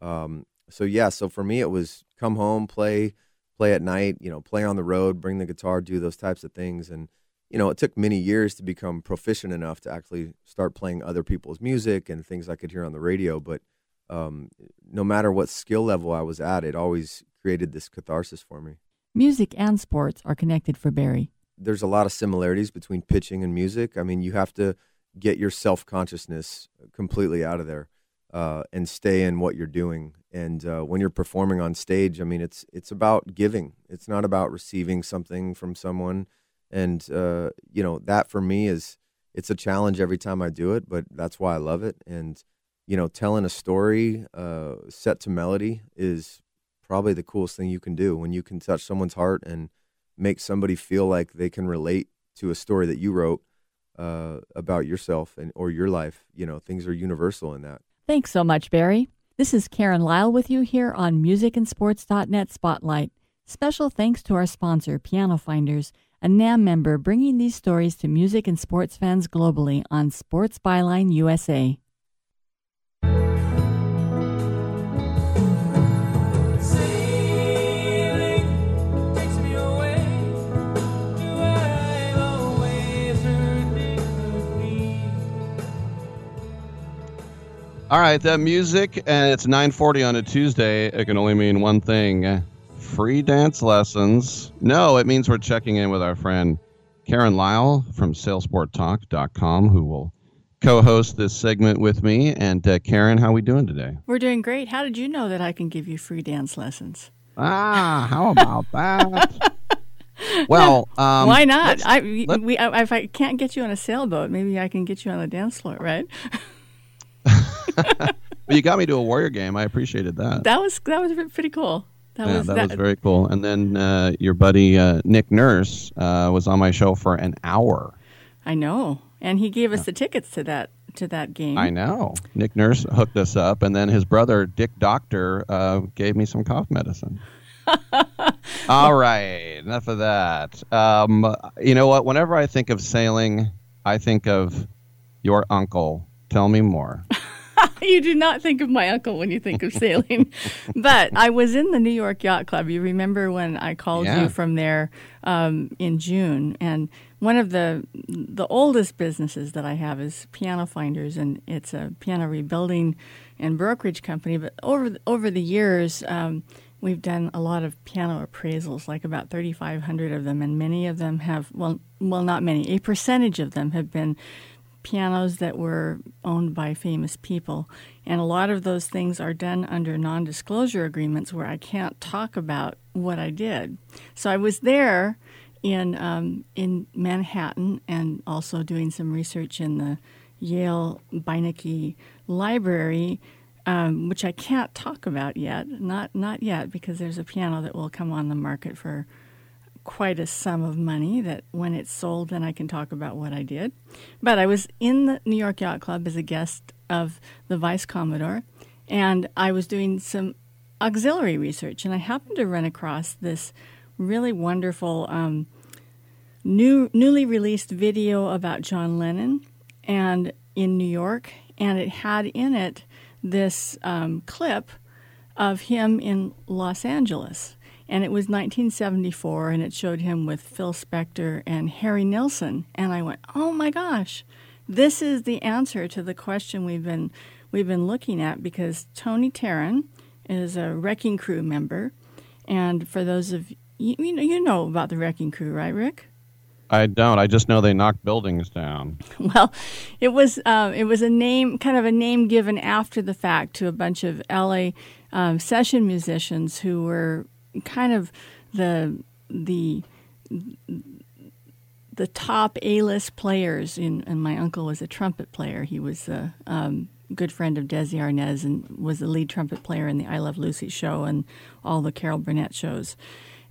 Speaker 14: um, so, yeah, so for me, it was come home, play, play at night, you know, play on the road, bring the guitar, do those types of things. And you know, it took many years to become proficient enough to actually start playing other people's music and things I could hear on the radio. But um, no matter what skill level I was at, it always created this catharsis for me.
Speaker 13: Music and sports are connected for Barry.
Speaker 14: There's a lot of similarities between pitching and music. I mean, you have to get your self consciousness completely out of there uh, and stay in what you're doing. And uh, when you're performing on stage, I mean, it's it's about giving. It's not about receiving something from someone. And uh, you know that for me is it's a challenge every time I do it, but that's why I love it. And you know, telling a story uh, set to melody is probably the coolest thing you can do when you can touch someone's heart and make somebody feel like they can relate to a story that you wrote uh, about yourself and or your life. You know, things are universal in that.
Speaker 13: Thanks so much, Barry. This is Karen Lyle with you here on musicandsports.net Spotlight. Special thanks to our sponsor, Piano Finders, a NAM member bringing these stories to music and sports fans globally on Sports Byline USA.
Speaker 3: All right, that music, and it's 9:40 on a Tuesday. It can only mean one thing: free dance lessons. No, it means we're checking in with our friend Karen Lyle from SailsportTalk.com, who will co-host this segment with me. And uh, Karen, how are we doing today?
Speaker 13: We're doing great. How did you know that I can give you free dance lessons?
Speaker 3: Ah, how about that? well, um,
Speaker 13: why not? I, we, I, if I can't get you on a sailboat, maybe I can get you on the dance floor, right?
Speaker 3: well, you got me to a Warrior game. I appreciated that.
Speaker 13: That was that was pretty cool. That
Speaker 3: yeah,
Speaker 13: was
Speaker 3: that, was very cool. And then uh, your buddy uh, Nick Nurse uh, was on my show for an hour.
Speaker 13: I know, and he gave us the tickets to that to that game.
Speaker 3: I know. Nick Nurse hooked us up, and then his brother Dick Doctor uh, gave me some cough medicine. All right, enough of that. Um, you know what? Whenever I think of sailing, I think of your uncle. Tell me more.
Speaker 13: you do not think of my uncle when you think of sailing. but I was in the New York Yacht Club. You remember when I called
Speaker 3: Yeah.
Speaker 13: you from there um, in June, and one of the the oldest businesses that I have is Piano Finders, and it's a piano rebuilding and brokerage company. But over the, over the years. Um, We've done a lot of piano appraisals, like about 3,500 of them, and many of them have, well, well, not many, a percentage of them have been pianos that were owned by famous people. And a lot of those things are done under non disclosure agreements where I can't talk about what I did. So I was there in, um, in Manhattan and also doing some research in the Yale Beinecke Library. Um, which I can't talk about yet, not not yet, because there's a piano that will come on the market for quite a sum of money that when it's sold, then I can talk about what I did. But I was in the New York Yacht Club as a guest of the Vice Commodore, and I was doing some auxiliary research, and I happened to run across this really wonderful um, new newly released video about John Lennon and in New York, and it had in it this um, clip of him in Los Angeles. And it was 1974, and it showed him with Phil Spector and Harry Nilsson. And I went, "Oh my gosh, this is the answer to the question we've been we've been looking at." Because Tony Terran is a Wrecking Crew member, and for those of you, you know, you know about the Wrecking Crew, right, Rick?
Speaker 3: I don't. I just know they knocked buildings down.
Speaker 13: Well, it was um, it was a name, kind of a name given after the fact to a bunch of LA um, session musicians who were kind of the the the top A list players. In, and my uncle was a trumpet player. He was a um, good friend of Desi Arnaz and was the lead trumpet player in the I Love Lucy show and all the Carol Burnett shows.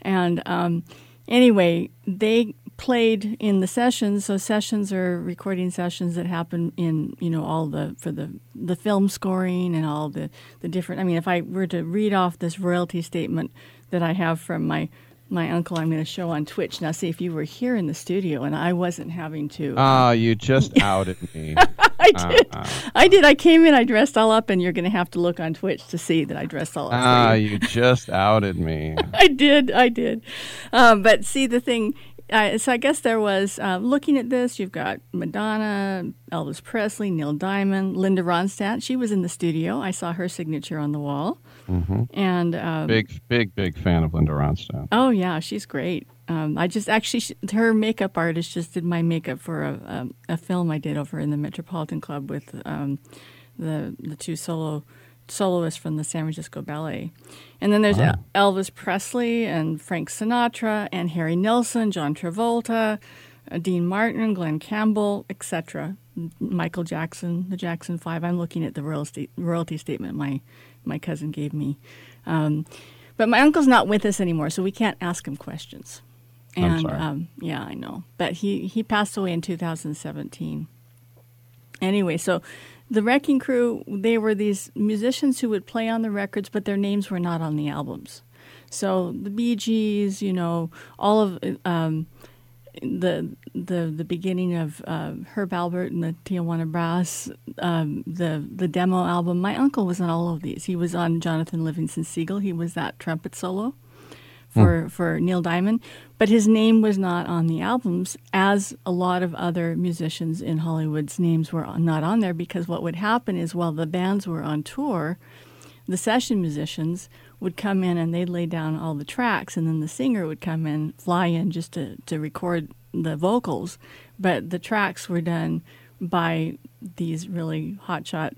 Speaker 13: And um, anyway, they played in the sessions. So sessions are recording sessions that happen in you know all the for the the film scoring and all the the different. I mean, if I were to read off this royalty statement that I have from my my uncle, I'm going to show on Twitch. Now, see if you were here in the studio and I wasn't having to.
Speaker 3: Ah, you just outed me.
Speaker 13: I
Speaker 3: Uh,
Speaker 13: did.
Speaker 3: uh.
Speaker 13: I did. I came in. I dressed all up, and you're going to have to look on Twitch to see that I dressed all up.
Speaker 3: Ah,
Speaker 13: you.
Speaker 3: you just outed me.
Speaker 13: I did, I did. Um, but see, the thing, uh, so I guess there was, uh, looking at this, you've got Madonna, Elvis Presley, Neil Diamond, Linda Ronstadt. She was in the studio. I saw her signature on the wall.
Speaker 3: Hmm
Speaker 13: And um,
Speaker 3: big, big, big fan of Linda Ronstadt.
Speaker 13: Oh yeah, she's great. Um, I just actually sh- her makeup artist just did my makeup for a, a a film I did over in the Metropolitan Club with um, the the two solo soloists from the San Francisco Ballet, and then there's
Speaker 9: Oh.
Speaker 13: Elvis Presley and Frank Sinatra and Harry Nilsson, John Travolta, uh, Dean Martin, Glen Campbell, etc. Michael Jackson, the Jackson Five. I'm looking at the royalty royalty statement my my cousin gave me. Um, but my uncle's not with us anymore, so we can't ask him questions.
Speaker 3: I'm
Speaker 13: And
Speaker 3: sorry.
Speaker 13: Um, yeah, I know. But he, he passed away in 2017. anyway, so the Wrecking Crew, they were these musicians who would play on the records, but their names were not on the albums. So the Bee Gees, you know, all of um, the the the beginning of uh, Herb Alpert and the Tijuana Brass, um, the the demo album. My uncle was on all of these. He was on Jonathan Livingston Seagull. He was that trumpet solo for
Speaker 15: Hmm.
Speaker 13: for Neil Diamond, but his name was not on the albums, as a lot of other musicians in Hollywood's names were not on there. Because what would happen is, while the bands were on tour, the session musicians would come in and they'd lay down all the tracks, and then the singer would come in, fly in just to, to record the vocals. But the tracks were done by these really hotshot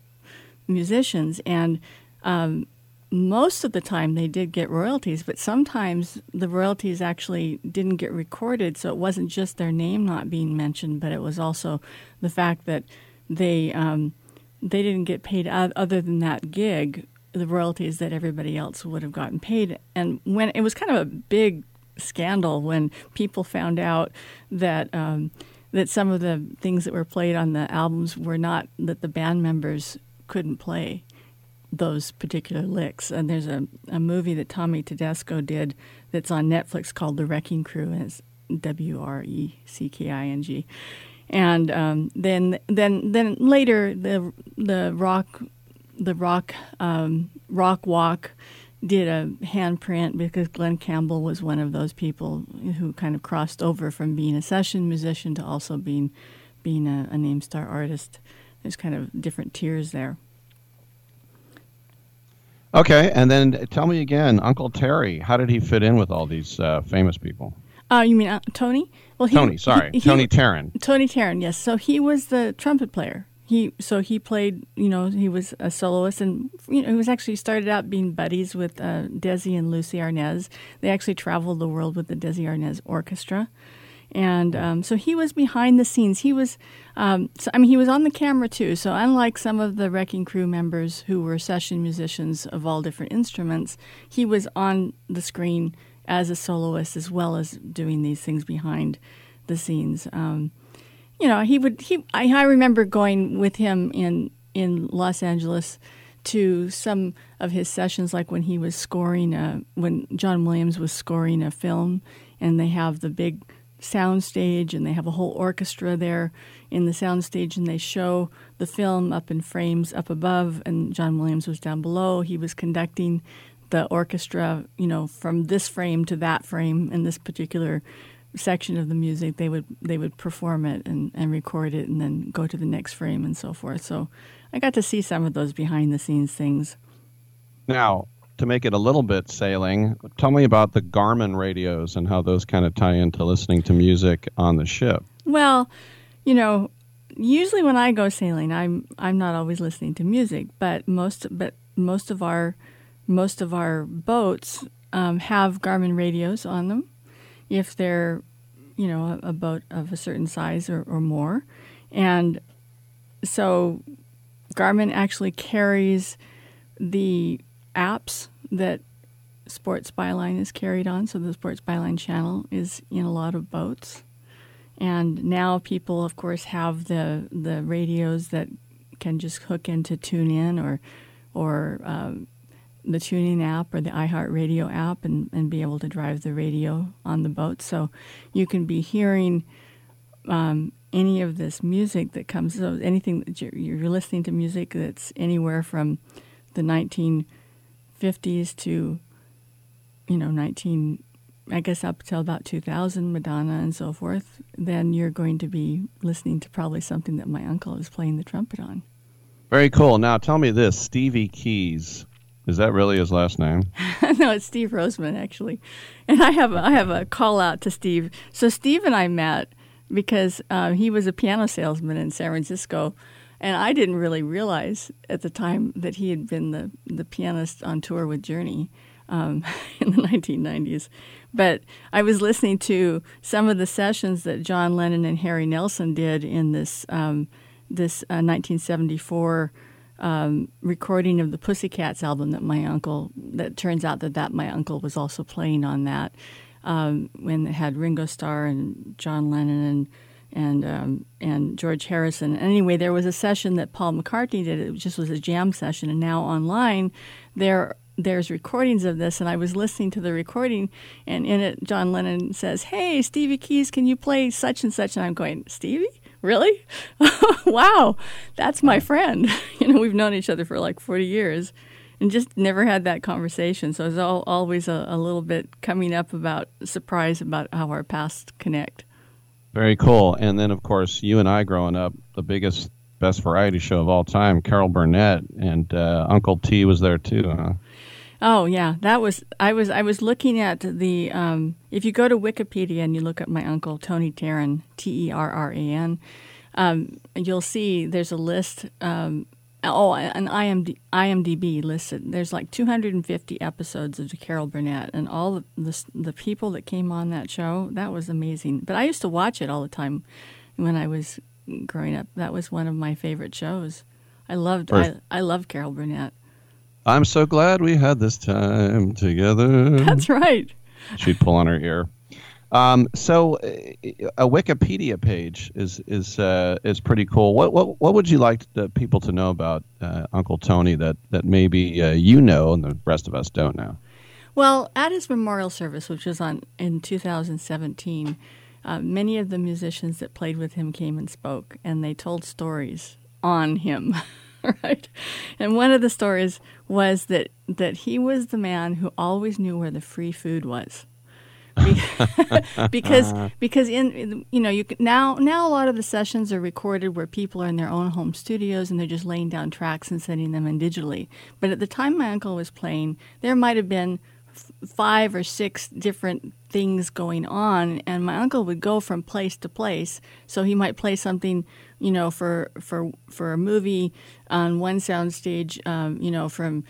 Speaker 13: musicians, and um, most of the time they did get royalties, but sometimes the royalties actually didn't get recorded, so it wasn't just their name not being mentioned, but it was also the fact that they um, they didn't get paid other than that gig the royalties that everybody else would have gotten paid. And when it was kind of a big scandal when people found out that um, that some of the things that were played on the albums were not that the band members couldn't play those particular licks. And there's a, a movie that Tommy Tedesco did that's on Netflix called The Wrecking Crew, and it's W R E C K I N G. And um, then, then, then later, the the rock, the rock, um, rock walk did a handprint because Glen Campbell was one of those people who kind of crossed over from being a session musician to also being being a, a name star artist. There's kind of different tiers there.
Speaker 3: Okay, and then tell me again, Uncle Terry, how did he fit in with all these uh, famous people?
Speaker 13: Uh, you mean uh, Tony? Well, he,
Speaker 3: Tony, sorry,
Speaker 13: he-
Speaker 3: Tony Terran.
Speaker 13: Tony Terran, yes. So he was the trumpet player. He so he played. You know, he was a soloist, and you know, he was actually started out being buddies with uh, Desi and Lucy Arnaz. They actually traveled the world with the Desi Arnaz Orchestra, and um, so he was behind the scenes. He was, um, so, I mean, he was on the camera too. So unlike some of the Wrecking Crew members who were session musicians of all different instruments, he was on the screen as a soloist as well as doing these things behind the scenes. Um, you know, he would he I, I remember going with him in in Los Angeles to some of his sessions like when he was scoring a when John Williams was scoring a film and they have the big sound stage and they have a whole orchestra there in the sound stage and they show the film up in frames up above and John Williams was down below. He was conducting the orchestra you know from this frame to that frame in this particular section of the music they would they would perform it and, and record it and then go to the next frame and so forth. So i got to see some of those behind the scenes things.
Speaker 3: Now, to make it a little bit sailing, tell me about the Garmin radios and how those kind of tie into listening to music on the ship.
Speaker 13: well you know usually when i go sailing i'm i'm not always listening to music but most but most of our most of our boats um, have garmin radios on them if they're you know a, a boat of a certain size or, or more. And so garmin actually carries the apps that sports byline is carried on. So the sports byline channel is in a lot of boats. And now people of course have the the radios that can just hook into TuneIn or or um, the TuneIn app or the iHeartRadio app and, and be able to drive the radio on the boat. So you can be hearing um, any of this music that comes, so anything that you're, you're listening to music that's anywhere from the 1950s to, you know, 19, I guess up till about 2000, Madonna and so forth, then you're going to be listening to probably something that my uncle is playing the trumpet on.
Speaker 3: Very cool. Now, tell me this Stevie Keys. Is that really his last name?
Speaker 13: no, it's Steve Roseman actually, and I have a, I have a call out to Steve. So Steve and I met because uh, he was a piano salesman in San Francisco, and I didn't really realize at the time that he had been the the pianist on tour with Journey um, in the 1990s. But I was listening to some of the sessions that John Lennon and Harry Nilsson did in this um, this uh, 1974 um, recording of the Pussycats album that my uncle. That turns out that that my uncle was also playing on that um, when it had Ringo Starr and John Lennon and and um, and George Harrison. Anyway, there was a session that Paul McCartney did. It just was a jam session, and now online there there's recordings of this, and I was listening to the recording, and in it, John Lennon says, "Hey, Stevie Keys, can you play such and such?" And I'm going, "Stevie, really? wow, that's my friend. you know, we've known each other for like 40 years." And just never had that conversation. So it's all, always a, a little bit coming up about surprise about how our paths connect.
Speaker 3: Very cool. And then, of course, you and I growing up, the biggest, best variety show of all time, Carol Burnett, and uh, Uncle T was there too. Huh?
Speaker 13: Oh yeah, that was I was I was looking at the um, if you go to Wikipedia and you look at my uncle Tony Terran T E R R A N, um, you'll see there's a list. Um, oh, an IMD, IMDb listed. There's like 250 episodes of Carol Burnett, and all the, the the people that came on that show. That was amazing. But I used to watch it all the time when I was growing up. That was one of my favorite shows. I loved I, I loved Carol Burnett.
Speaker 3: I'm so glad we had this time together.
Speaker 13: That's right.
Speaker 3: She'd pull on her ear. Um, so, uh, a Wikipedia page is is uh, is pretty cool. What what what would you like the people to know about uh, Uncle Tony that that maybe uh, you know and the rest of us don't know?
Speaker 13: Well, at his memorial service, which was on in 2017, uh, many of the musicians that played with him came and spoke, and they told stories on him. right? And one of the stories was that that he was the man who always knew where the free food was. because because in you know you now now a lot of the sessions are recorded where people are in their own home studios and they're just laying down tracks and sending them in digitally. But at the time my uncle was playing, there might have been five or six different things going on and my uncle would go from place to place so he might play something you know for for for a movie on one sound stage um, you know from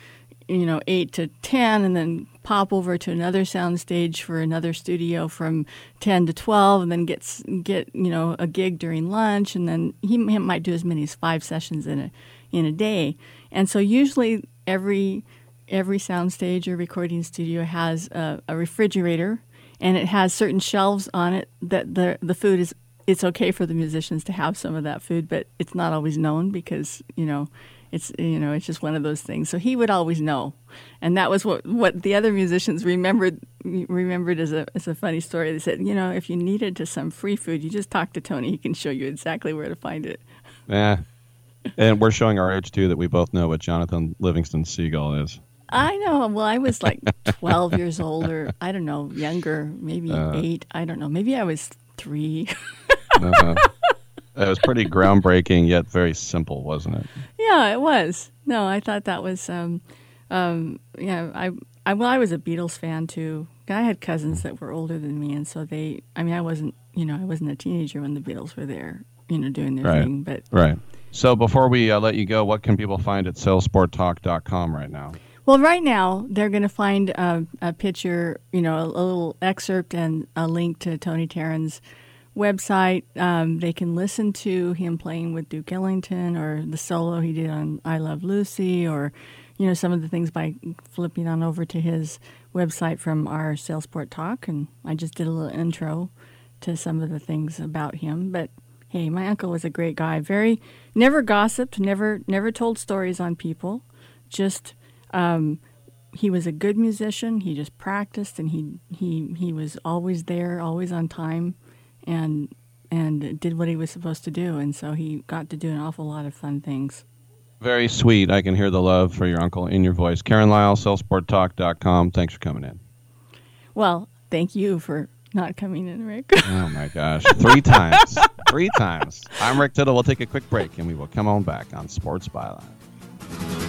Speaker 13: you know 8 to 10 and then pop over to another sound stage for another studio from 10 to 12 and then gets get you know a gig during lunch and then he, he might do as many as 5 sessions in a in a day. And so usually every every soundstage or recording studio has a, a, refrigerator and it has certain shelves on it that the the food is it's okay for the musicians to have some of that food but it's not always known because you know it's you know it's just one of those things. So he would always know. And that was what what the other musicians remembered remembered as a as a funny story. They said you know if you needed to some free food you just talk to Tony. He can show you exactly where to find it.
Speaker 3: Yeah. And we're showing our age too that we both know what Jonathan Livingston Seagull is.
Speaker 13: I know. Well, I was like 12 years old, or I don't know, younger, maybe uh, eight. I don't know. Maybe I was 3 uh-huh.
Speaker 3: It was pretty groundbreaking, yet very simple, wasn't it?
Speaker 13: Yeah, it was. No, I thought that was. Um, um, yeah, I, I. Well, I was a Beatles fan too. I had cousins that were older than me, and so they. I mean, I wasn't. You know, I wasn't a teenager when the Beatles were there. You know, doing their
Speaker 3: right.
Speaker 13: thing. But
Speaker 3: right. So before we uh, let you go, what can people find at sailsporttalk.com right now?
Speaker 13: Well, right now they're going to find a, a, picture, you know, a, a, little excerpt and a link to Tony Terran's website. Um, they can listen to him playing with Duke Ellington or the solo he did on "I Love Lucy," or you know some of the things by flipping on over to his website from our Sailsport Talk. And I just did a little intro to some of the things about him, but. Hey, my uncle was a great guy. Very, never gossiped, never, never told stories on people. Just um, he was a good musician. He just practiced, and he he he was always there, always on time, and and did what he was supposed to do. And so he got to do an awful lot of fun things.
Speaker 3: Very sweet. I can hear the love for your uncle in your voice. Karen Lyle, SailsportTalk.com. Thanks for coming in.
Speaker 13: Well, thank you for not coming in, Rick.
Speaker 3: oh my gosh, three times, three times. I'm Rick Tittle. We'll take a quick break, and we will come on back on Sports Byline.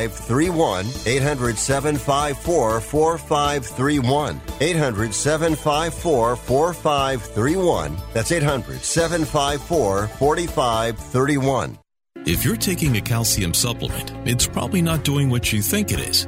Speaker 1: 4531. 800 754 4531. 800 754 4531. That's 800 754 4531.
Speaker 16: If you're taking a calcium supplement, it's probably not doing what you think it is.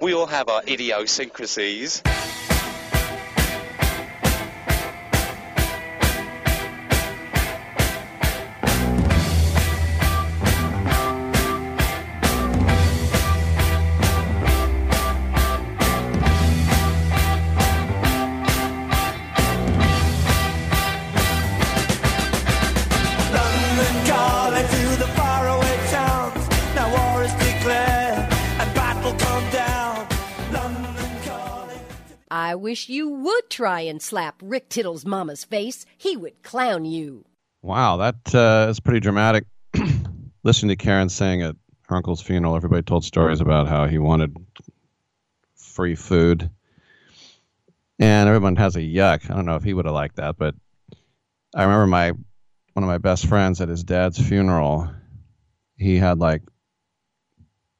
Speaker 17: We all have our idiosyncrasies.
Speaker 11: I wish you would try and slap Rick Tittle's mama's face. He would clown you.
Speaker 3: Wow, that uh, is pretty dramatic. Listening to Karen saying at her uncle's funeral, everybody told stories about how he wanted free food. And everyone has a yuck. I don't know if he would have liked that, but I remember my one of my best friends at his dad's funeral. He had like,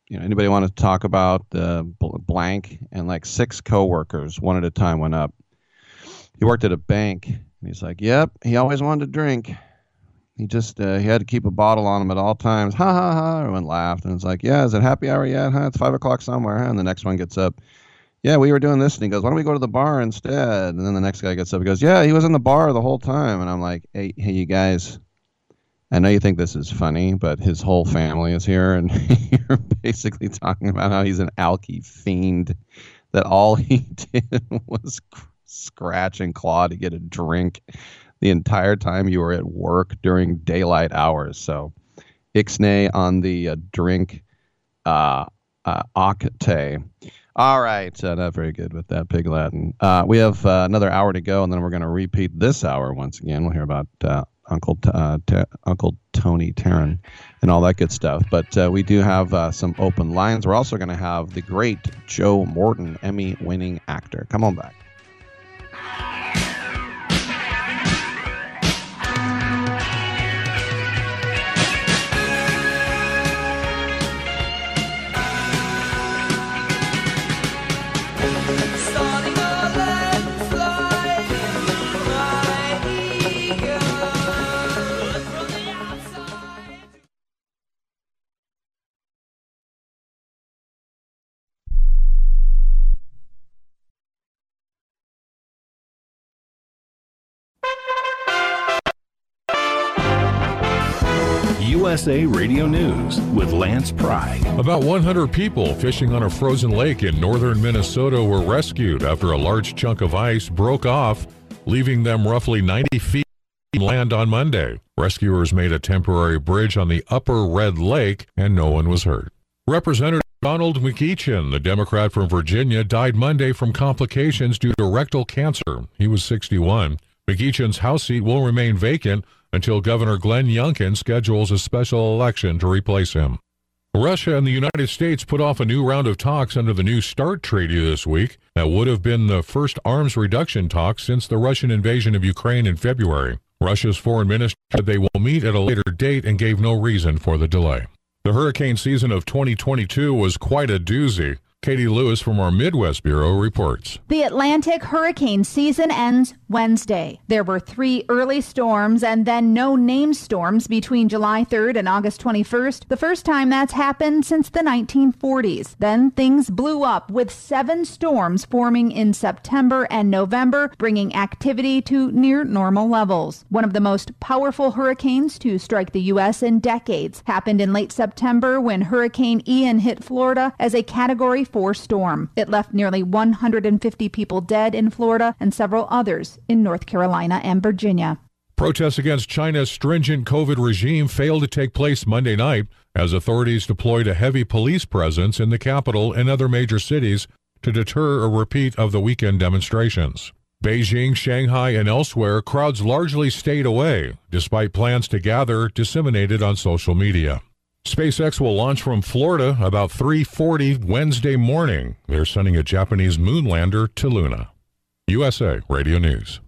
Speaker 3: you know, anybody want to talk about bl- blank? And like six coworkers, one at a time, went up. He worked at a bank, and he's like, "Yep, he always wanted to drink. He just uh, he had to keep a bottle on him at all times." Ha ha ha! Everyone laughed, and it's like, "Yeah, is it happy hour yet? Huh? It's five o'clock somewhere." Huh? And the next one gets up. Yeah, we were doing this, and he goes, "Why don't we go to the bar instead?" And then the next guy gets up, and goes, "Yeah, he was in the bar the whole time." And I'm like, "Hey, hey, you guys." I know you think this is funny, but his whole family is here, and you're basically talking about how he's an alky fiend. That all he did was scratch and claw to get a drink the entire time you were at work during daylight hours. So, ixnay on the uh, drink uh, uh. All right, uh, not very good with that pig Latin. Uh, we have uh, another hour to go, and then we're going to repeat this hour once again. We'll hear about uh, Uncle uh, T- Uncle Tony Terran and all that good stuff. But uh, we do have uh, some open lines. We're also going to have the great Joe Morton, Emmy-winning actor. Come on back.
Speaker 18: USA Radio News with Lance Pry.
Speaker 19: About 100 people fishing on a frozen lake in northern Minnesota were rescued after a large chunk of ice broke off, leaving them roughly 90 feet land on Monday. Rescuers made a temporary bridge on the upper Red Lake, and no one was hurt. Representative Donald McEachin, the Democrat from Virginia, died Monday from complications due to rectal cancer. He was 61. McEachin's House seat will remain vacant until Governor Glenn Youngkin schedules a special election to replace him. Russia and the United States put off a new round of talks under the New START treaty this week that would have been the first arms reduction talks since the Russian invasion of Ukraine in February. Russia's foreign minister said they will meet at a later date and gave no reason for the delay. The hurricane season of 2022 was quite a doozy. Katie Lewis from our Midwest Bureau reports.
Speaker 20: The Atlantic hurricane season ends Wednesday. There were three early storms and then no named storms between July 3rd and August 21st, the first time that's happened since the 1940s. Then things blew up with seven storms forming in September and November, bringing activity to near normal levels. One of the most powerful hurricanes to strike the U.S. in decades happened in late September when Hurricane Ian hit Florida as a Category 4 storm. It left nearly 150 people dead in Florida and several others in North Carolina and Virginia.
Speaker 19: Protests against China's stringent COVID regime failed to take place Monday night as authorities deployed a heavy police presence in the capital and other major cities to deter a repeat of the weekend demonstrations. Beijing, Shanghai, and elsewhere, crowds largely stayed away, despite plans to gather disseminated on social media. SpaceX will launch from Florida about 3:40 Wednesday morning. They're sending a Japanese moon lander to Luna. USA Radio News.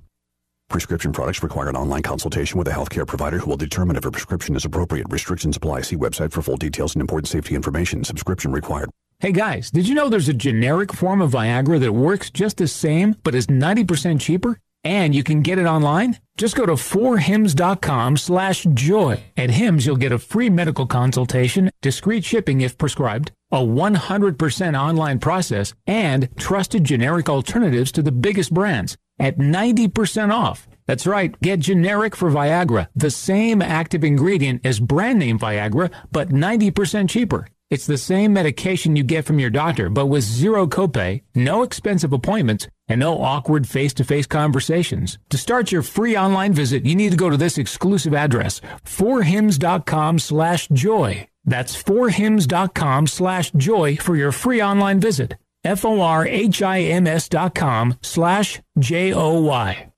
Speaker 18: Prescription products require an online consultation with a healthcare provider who will determine if a prescription is appropriate. Restrictions apply. See website for full details and important safety information. Subscription required.
Speaker 21: Hey guys, did you know there's a generic form of Viagra that works just the same but is 90% cheaper? And you can get it online? Just go to forhims.com slash joy. At Hims, you'll get a free medical consultation, discreet shipping if prescribed, a 100% online process, and trusted generic alternatives to the biggest brands at 90% off. That's right, get generic for Viagra, the same active ingredient as brand name Viagra, but 90% cheaper. It's the same medication you get from your doctor, but with zero copay, no expensive appointments, and no awkward face-to-face conversations. To start your free online visit, you need to go to this exclusive address, forhims.com slash joy. That's forhims.com slash joy for your free online visit. F-O-R-H-I-M-S dot com slash J-O-Y.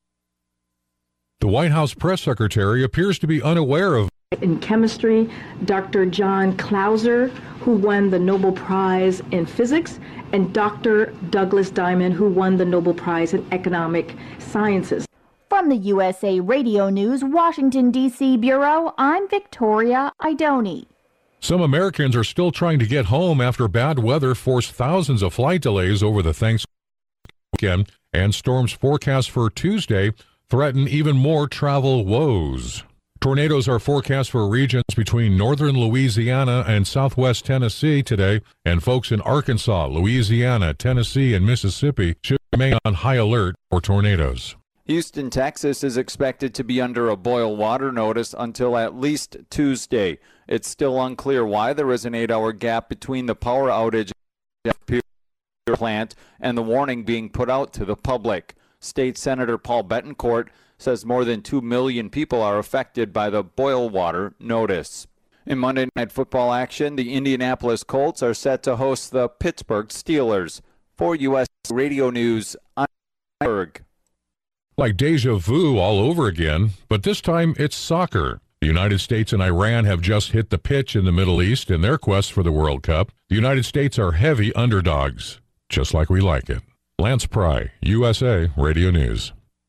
Speaker 19: The White House press secretary appears to be unaware of
Speaker 22: in chemistry, Dr. John Clauser, who won the Nobel Prize in Physics, and Dr. Douglas Diamond, who won the Nobel Prize in Economic Sciences.
Speaker 20: From the USA Radio News Washington, D.C. Bureau, I'm Victoria Idoni.
Speaker 19: Some Americans are still trying to get home after bad weather forced thousands of flight delays over the Thanksgiving weekend, and storms forecast for Tuesday threaten even more travel woes. Tornadoes are forecast for regions between northern Louisiana and southwest Tennessee today, and folks in Arkansas, Louisiana, Tennessee, and Mississippi should remain on high alert for tornadoes.
Speaker 23: Houston, Texas is expected to be under a boil water notice until at least Tuesday. It's still unclear why there is an eight hour gap between the power outage plant and the warning being put out to the public. State Senator Paul Bettencourt says more than 2 million people are affected by the boil water notice. In Monday Night Football action, the Indianapolis Colts are set to host the Pittsburgh Steelers. For U.S. Radio News, I'm Berg.
Speaker 19: Like deja vu all over again, but this time it's soccer. The United States and Iran have just hit the pitch in the Middle East in their quest for the World Cup. The United States are heavy underdogs, just like we like it. Lance Pry, USA Radio News.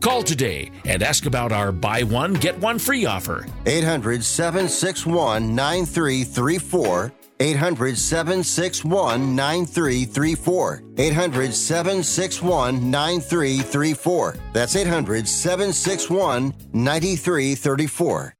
Speaker 24: Call today and ask about our buy one, get one free offer.
Speaker 1: 800 761 9334. 800 761 9334. 800 761 9334. That's 800 761 9334.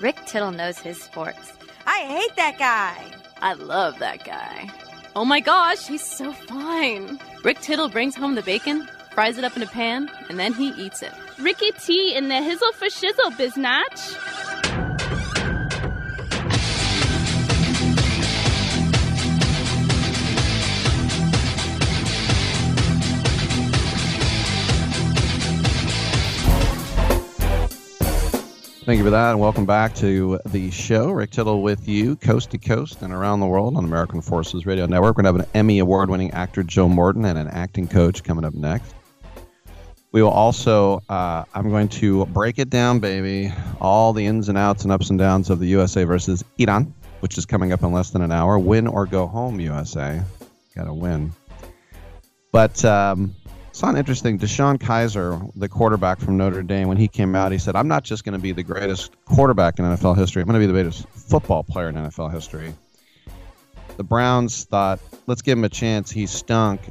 Speaker 25: Rick Tittle knows his sports.
Speaker 26: I hate that guy.
Speaker 25: I love that guy. Oh my gosh, he's so fine. Rick Tittle brings home the bacon, fries it up in a pan, and then he eats it.
Speaker 27: Ricky T in the hizzle for shizzle, biznatch.
Speaker 3: Thank you for that, and welcome back to the show. Rick Tittle with you, coast to coast and around the world on American Forces Radio Network. We're going to have an Emmy Award winning actor, Joe Morton, and an acting coach coming up next. We will also, uh, I'm going to break it down, baby, all the ins and outs and ups and downs of the USA versus Iran, which is coming up in less than an hour. Win or go home, USA. Got to win. But um, it's not interesting. DeShone Kizer, the quarterback from Notre Dame, when he came out, he said, I'm not just going to be the greatest quarterback in NFL history, I'm going to be the greatest football player in NFL history. The Browns thought, let's give him a chance. He stunk,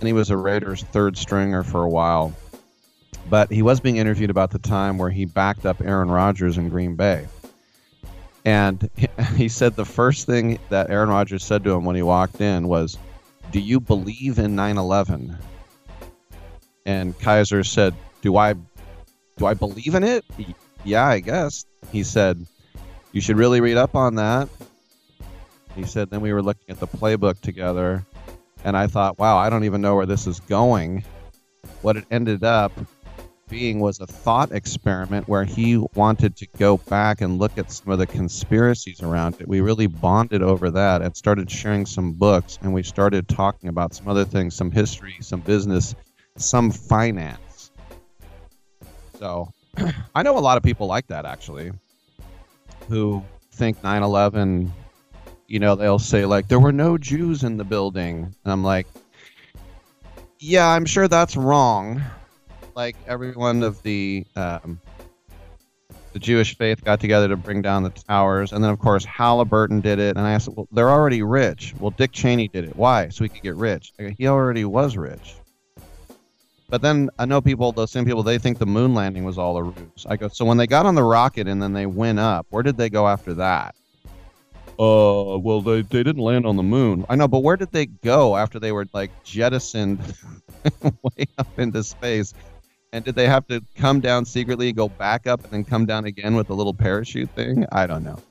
Speaker 3: and he was a Raiders third stringer for a while. But he was being interviewed about the time where he backed up Aaron Rodgers in Green Bay. And he said the first thing that Aaron Rodgers said to him when he walked in was, Do you believe in 9 11? And Kizer said, "Do I, do I believe in it? Yeah, I guess." He said, "You should really read up on that." He said, "Then we were looking at the playbook together, and I thought, wow, I don't even know where this is going." What it ended up being was a thought experiment where he wanted to go back and look at some of the conspiracies around it. We really bonded over that and started sharing some books, and we started talking about some other things, some history, some business some finance. So I know a lot of people like that actually who think 9 11, you know, they'll say, like, there were no Jews in the building. And I'm like, yeah, I'm sure that's wrong. Like, everyone of the. Um, the Jewish faith got together to bring down the towers, and then of course Halliburton did it. And I said, "Well, they're already rich." Well, Dick Cheney did it. Why? So he could get rich. He already was rich. But then I know people, those same people, they think the moon landing was all a ruse. I go, so when they got on the rocket and then they went up, where did they go after that? Uh, well, they, they didn't land on the moon. I know, but where did they go after they were like jettisoned way up into space? And did they have to come down secretly, go back up, and then come down again with a little parachute thing? I don't know.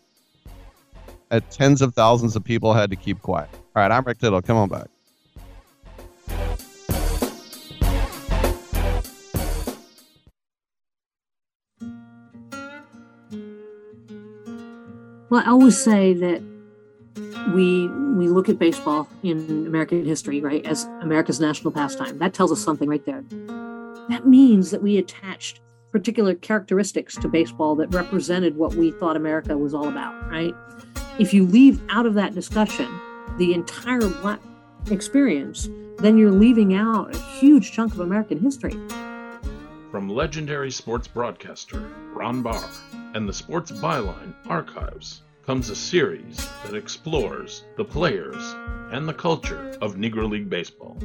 Speaker 3: Uh, tens of thousands of people had to keep quiet. All right, I'm Rick Tittle. Come on back.
Speaker 28: Well, I always say that we we look at baseball in American history, right, as America's national pastime. That tells us something right there. That means that we attached particular characteristics to baseball that represented what we thought America was all about, right? If you leave out of that discussion the entire black experience, then you're leaving out a huge chunk of American history.
Speaker 29: From legendary sports broadcaster Ron Barr and the Sports Byline Archives comes a series that explores the players and the culture of Negro League Baseball.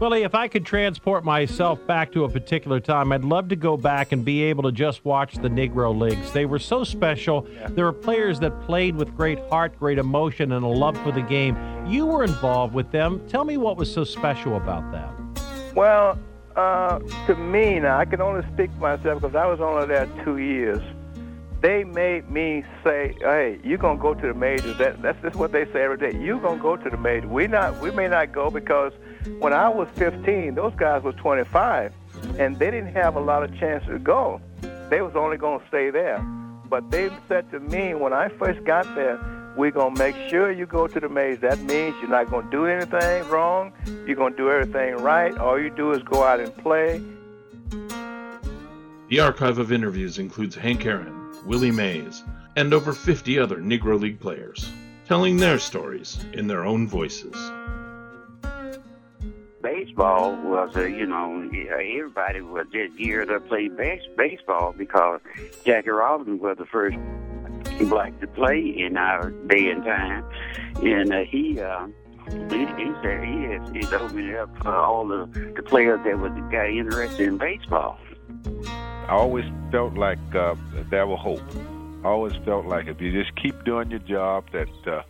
Speaker 30: Willie, if I could transport myself back to a particular time, I'd love to go back and be able to just watch the Negro Leagues. They were so special. There were players that played with great heart, great emotion, and a love for the game. You were involved with them. Tell me what was so special about them.
Speaker 31: Well, uh, to me, now I can only speak for myself because I was only there two years. They made me say, "Hey, you're gonna go to the majors." That, that's just what they say every day. You're gonna go to the majors. We not, we may not go because when I was 15, those guys were 25, and they didn't have a lot of chances to go. They was only going to stay there. But they said to me when I first got there, we're going to make sure you go to the maze. That means you're not going to do anything wrong. You're going to do everything right. All you do is go out and play.
Speaker 29: The archive of interviews includes Hank Aaron, Willie Mays, and over 50 other Negro League players, telling their stories in their own voices
Speaker 32: baseball was a, you know, everybody was just geared up to play base, baseball because Jackie Robinson was the first black to play in our day and time, and uh, he. Uh, he, he said he has he's opened up for all the, the players that was got interested in baseball.
Speaker 33: I always felt like uh, there was hope. I always felt like if you just keep doing your job, that uh,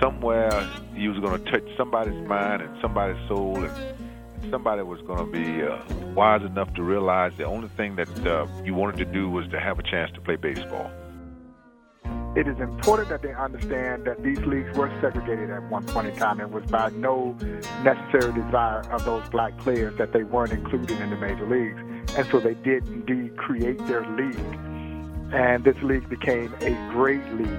Speaker 33: somewhere you was going to touch somebody's mind and somebody's soul, and somebody was going to be uh, wise enough to realize the only thing that uh, you wanted to do was to have a chance to play baseball.
Speaker 34: It is important that they understand that these leagues were segregated at one point in time. It was by no necessary desire of those black players that they weren't included in the major leagues. And so they did indeed create their league. And this league became a great league.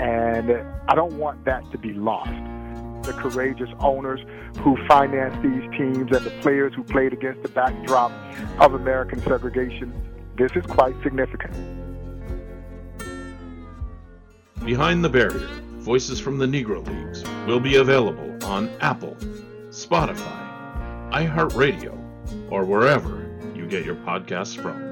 Speaker 34: And I don't want that to be lost the courageous owners who financed these teams and the players who played against the backdrop of American segregation. This is quite significant.
Speaker 29: Behind the Barrier Voices from the Negro Leagues will be available on Apple, Spotify, iHeartRadio, or wherever you get your podcasts from.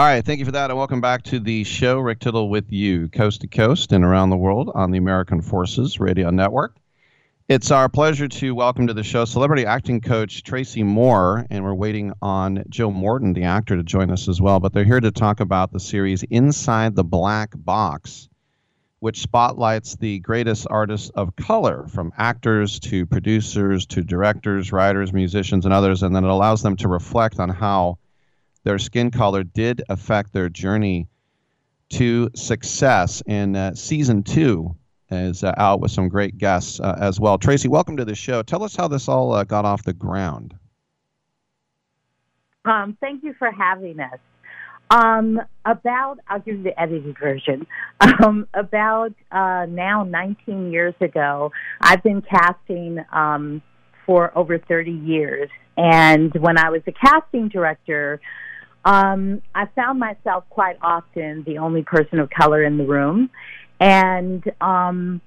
Speaker 3: All right, thank you for that, and welcome back to the show. Rick Tittle with you, coast to coast and around the world on the American Forces Radio Network. It's our pleasure to welcome to the show celebrity acting coach Tracy Moore, and we're waiting on Joe Morton, the actor, to join us as well. But they're here to talk about the series Inside the Black Box, which spotlights the greatest artists of color, from actors to producers to directors, writers, musicians, and others, and then it allows them to reflect on how their skin color did affect their journey to success. And uh, season two is uh, out with some great guests uh, as well. Tracy, welcome to the show. Tell us how this all uh, got off the ground.
Speaker 35: Um, thank you for having us. Um, about, I'll give you the edited version. Um, about uh, now 19 years ago, I've been casting um, for over 30 years. And when I was a casting director, um, I found myself quite often the only person of color in the room, and um,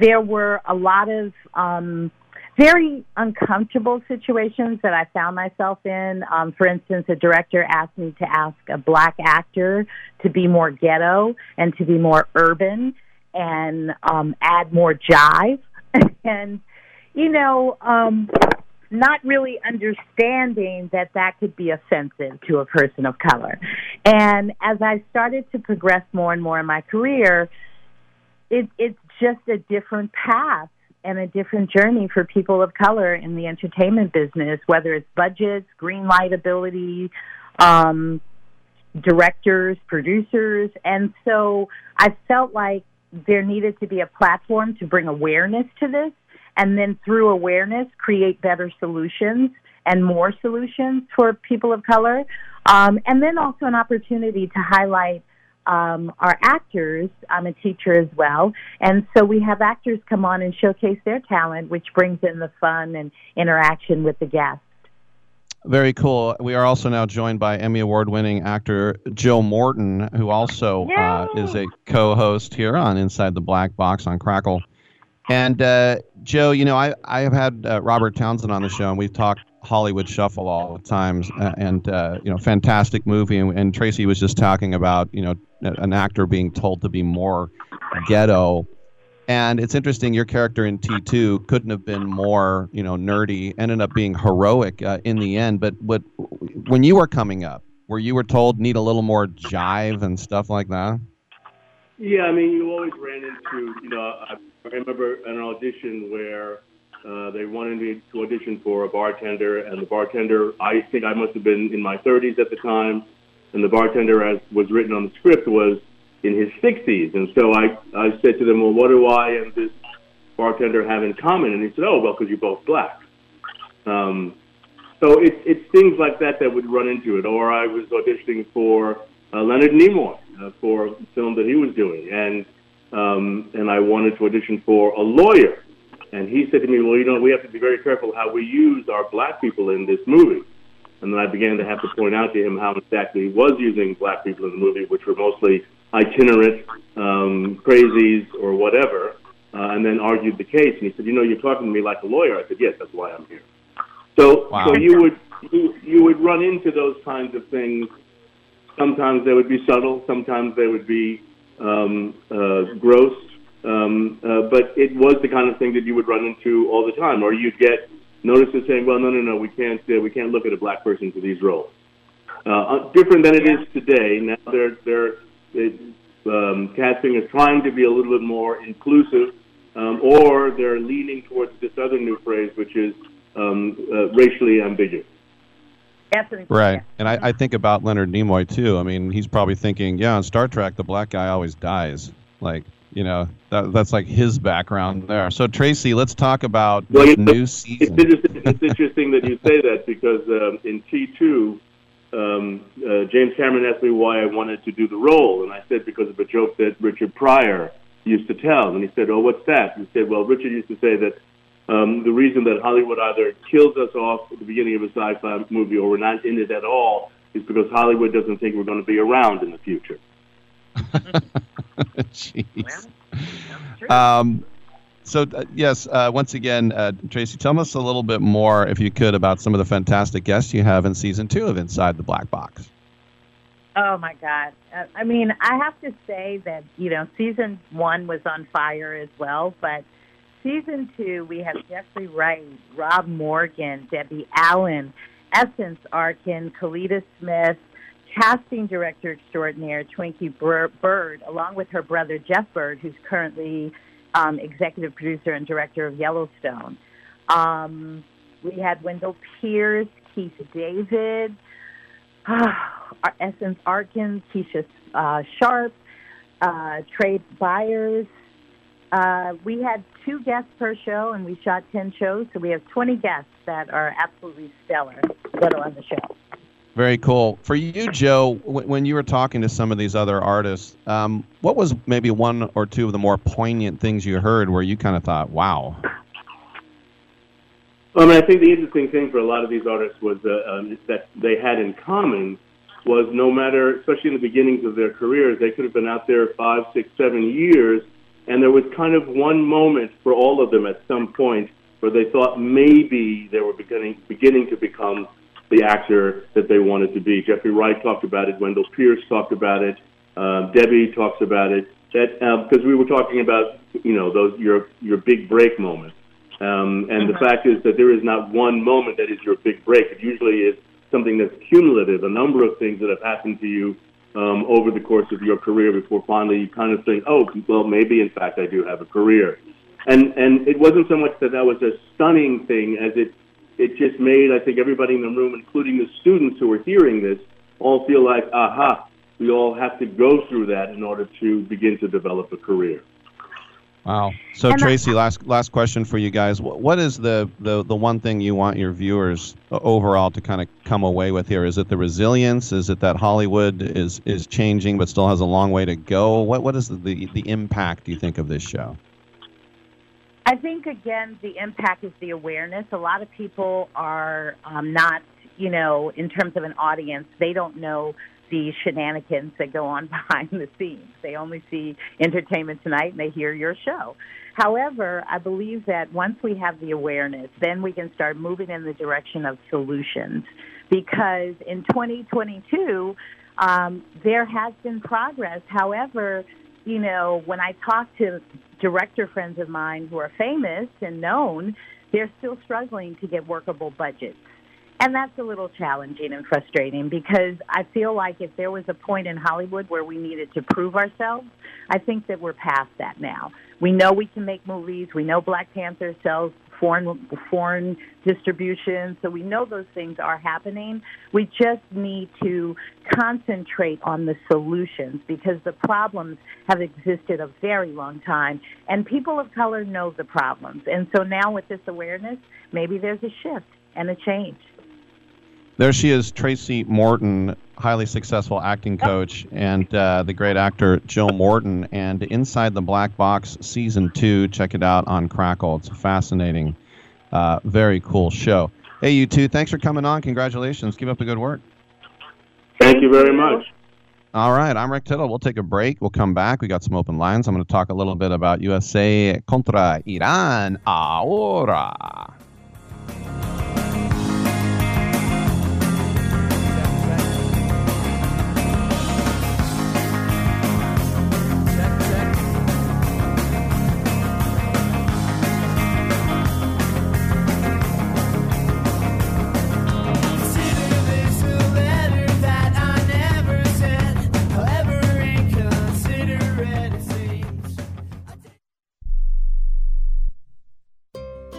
Speaker 35: there were a lot of um, very uncomfortable situations that I found myself in. Um, for instance, a director asked me to ask a black actor to be more ghetto and to be more urban and um, add more jive, and you know. Um, not really understanding that that could be offensive to a person of color. And as I started to progress more and more in my career, it, it's just a different path. and a different journey for people of color in the entertainment business, whether it's budgets, green light ability, um, directors, producers. And so I felt like there needed to be a platform to bring awareness to this, and then through awareness, create better solutions and more solutions for people of color. Um, and then also an opportunity to highlight um, our actors. I'm a teacher as well. And so we have actors come on and showcase their talent, which brings in the fun and interaction with the guests.
Speaker 3: Very cool. We are also now joined by Emmy Award winning actor Joe Morton, who also uh, is a co host here on Inside the Black Box on Crackle. And uh, Joe, you know, I, I have had uh, Robert Townsend on the show, and we've talked Hollywood Shuffle all the times, uh, and uh, you know, fantastic movie. And, and Tracy was just talking about you know an actor being told to be more ghetto. And it's interesting, your character in T2 couldn't have been more, you know, nerdy, ended up being heroic uh, in the end. But what, when you were coming up, where you were told need a little more jive and stuff like that?
Speaker 36: Yeah, I mean, you always ran into, you know, I, I remember an audition where uh, they wanted me to audition for a bartender, and the bartender, I think I must have been in my 30s at the time, and the bartender, as was written on the script, was in his 60s. And so I, I said to them, well, what do I and this bartender have in common? And he said, oh, well, because you're both black. Um, so it's, it's things like that that would run into it. Or I was auditioning for uh, Leonard Nimoy uh, for a film that he was doing. And, um, and I wanted to audition for a lawyer. And he said to me, well, you know, we have to be very careful how we use our black people in this movie. And then I began to have to point out to him how exactly he was using black people in the movie, which were mostly itinerant um, crazies or whatever, uh, and then argued the case. And he said, "You know, you're talking to me like a lawyer." I said, "Yes, that's why I'm here." So,
Speaker 3: wow.
Speaker 36: so you would you, you would run into those kinds of things. Sometimes they would be subtle. Sometimes they would be um, uh, gross. Um, uh, but it was the kind of thing that you would run into all the time, or you'd get notices saying, "Well, no, no, no, we can't uh, we can't look at a black person for these roles." Uh, uh different than it is today. Now they're they're it, um, casting is trying to be a little bit more inclusive, um, or they're leaning towards this other new phrase, which is um, uh, racially ambiguous.
Speaker 3: Right. And I, I think about Leonard Nimoy, too. I mean, he's probably thinking, yeah, on Star Trek, the black guy always dies. Like, you know, that, that's like his background there. So, Tracy, let's talk about
Speaker 36: well,
Speaker 3: this new season.
Speaker 36: It's interesting, it's interesting that you say that because um, in T2, um, uh, James Cameron asked me why I wanted to do the role, and I said because of a joke that Richard Pryor used to tell. And he said, "Oh, what's that?" And he said, "Well, Richard used to say that um, the reason that Hollywood either kills us off at the beginning of a sci-fi movie or we're not in it at all is because Hollywood doesn't think we're going to be around in the future."
Speaker 3: Jeez. Um, so uh, yes, uh, once again, uh, Tracy, tell us a little bit more, if you could, about some of the fantastic guests you have in season two of Inside the Black Box.
Speaker 35: Oh my God! Uh, I mean, I have to say that you know, season one was on fire as well, but season two we have Jeffrey Wright, Rob Morgan, Debbie Allen, Essence Atkins, Kellita Smith, casting director extraordinaire Twinkie Byrd, along with her brother Jeff Byrd, who's currently um, executive producer and director of Yellowstone. Um, we had Wendell Pierce, Keith David, uh, Essence Atkins, Keisha uh, Sharp, uh, Trai Byers. Uh, we had two guests per show, and we shot 10 shows, so we have 20 guests that are absolutely stellar that are on the show.
Speaker 3: Very cool. For you, Joe, w- when you were talking to some of these other artists, um, what was maybe one or two of the more poignant things you heard where you kind of thought, wow?
Speaker 36: Well, I mean, I think the interesting thing for a lot of these artists was uh, um, that they had in common was no matter, especially in the beginnings of their careers, they could have been out there five, six, seven years, and there was kind of one moment for all of them at some point where they thought maybe they were beginning beginning to become the actor that they wanted to be. Jeffrey Wright talked about it. Wendell Pierce talked about it. Um, Debbie talks about it. That because um, we were talking about you know those your your big break moments. Um, and the mm-hmm. fact is that there is not one moment that is your big break. It usually is something that's cumulative, a number of things that have happened to you um, over the course of your career before finally you kind of think, oh, well, maybe in fact I do have a career. and and it wasn't so much that that was a stunning thing as it it just made I think everybody in the room, including the students who were hearing this, all feel like, aha, we all have to go through that in order to begin to develop a career.
Speaker 3: Wow. So
Speaker 36: And I-
Speaker 3: Tracy, last last question for you guys. What, what is the, the the one thing you want your viewers overall to kind of come away with here? Is it the resilience? Is it that Hollywood is is changing but still has a long way to go? What what is the the, the impact do you think of this show?
Speaker 35: I think again the impact is the awareness. A lot of people are um, not, you know, in terms of an audience, they don't know the shenanigans that go on behind the scenes. They only see Entertainment Tonight and they hear your show. However, I believe that once we have the awareness, then we can start moving in the direction of solutions. Because in 2022, um, there has been progress. However, you know, when I talk to director friends of mine who are famous and known, they're still struggling to get workable budgets. And that's a little challenging and frustrating because I feel like if there was a point in Hollywood where we needed to prove ourselves, I think that we're past that now. We know we can make movies. We know Black Panther sells foreign foreign distribution, so we know those things are happening. We just need to concentrate on the solutions because the problems have existed a very long time, and people of color know the problems. And so now with this awareness, maybe there's a shift and a change.
Speaker 3: There she is, Tracy Morton, highly successful acting coach, and uh, the great actor Jill Morton. And Inside the Black Box season two, check it out on Crackle. It's a fascinating, uh, very cool show. Hey, you two, thanks for coming on. Congratulations. Keep up the good work.
Speaker 36: Thank you very much.
Speaker 3: All right, I'm Rick Tittle. We'll take a break. We'll come back. We got some open lines. I'm going to talk a little bit about USA contra Iran ahora.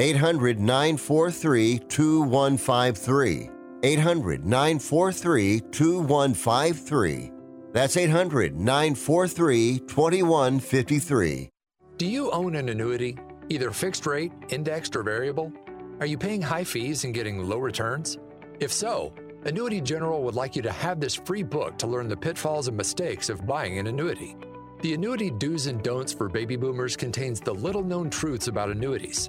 Speaker 1: 800 943 2153. 800 943 2153. That's 800 943 2153.
Speaker 37: Do you own an annuity, either fixed rate, indexed, or variable? Are you paying high fees and getting low returns? If so, Annuity General would like you to have this free book to learn the pitfalls and mistakes of buying an annuity. The Annuity Do's and Don'ts for Baby Boomers contains the little known truths about annuities,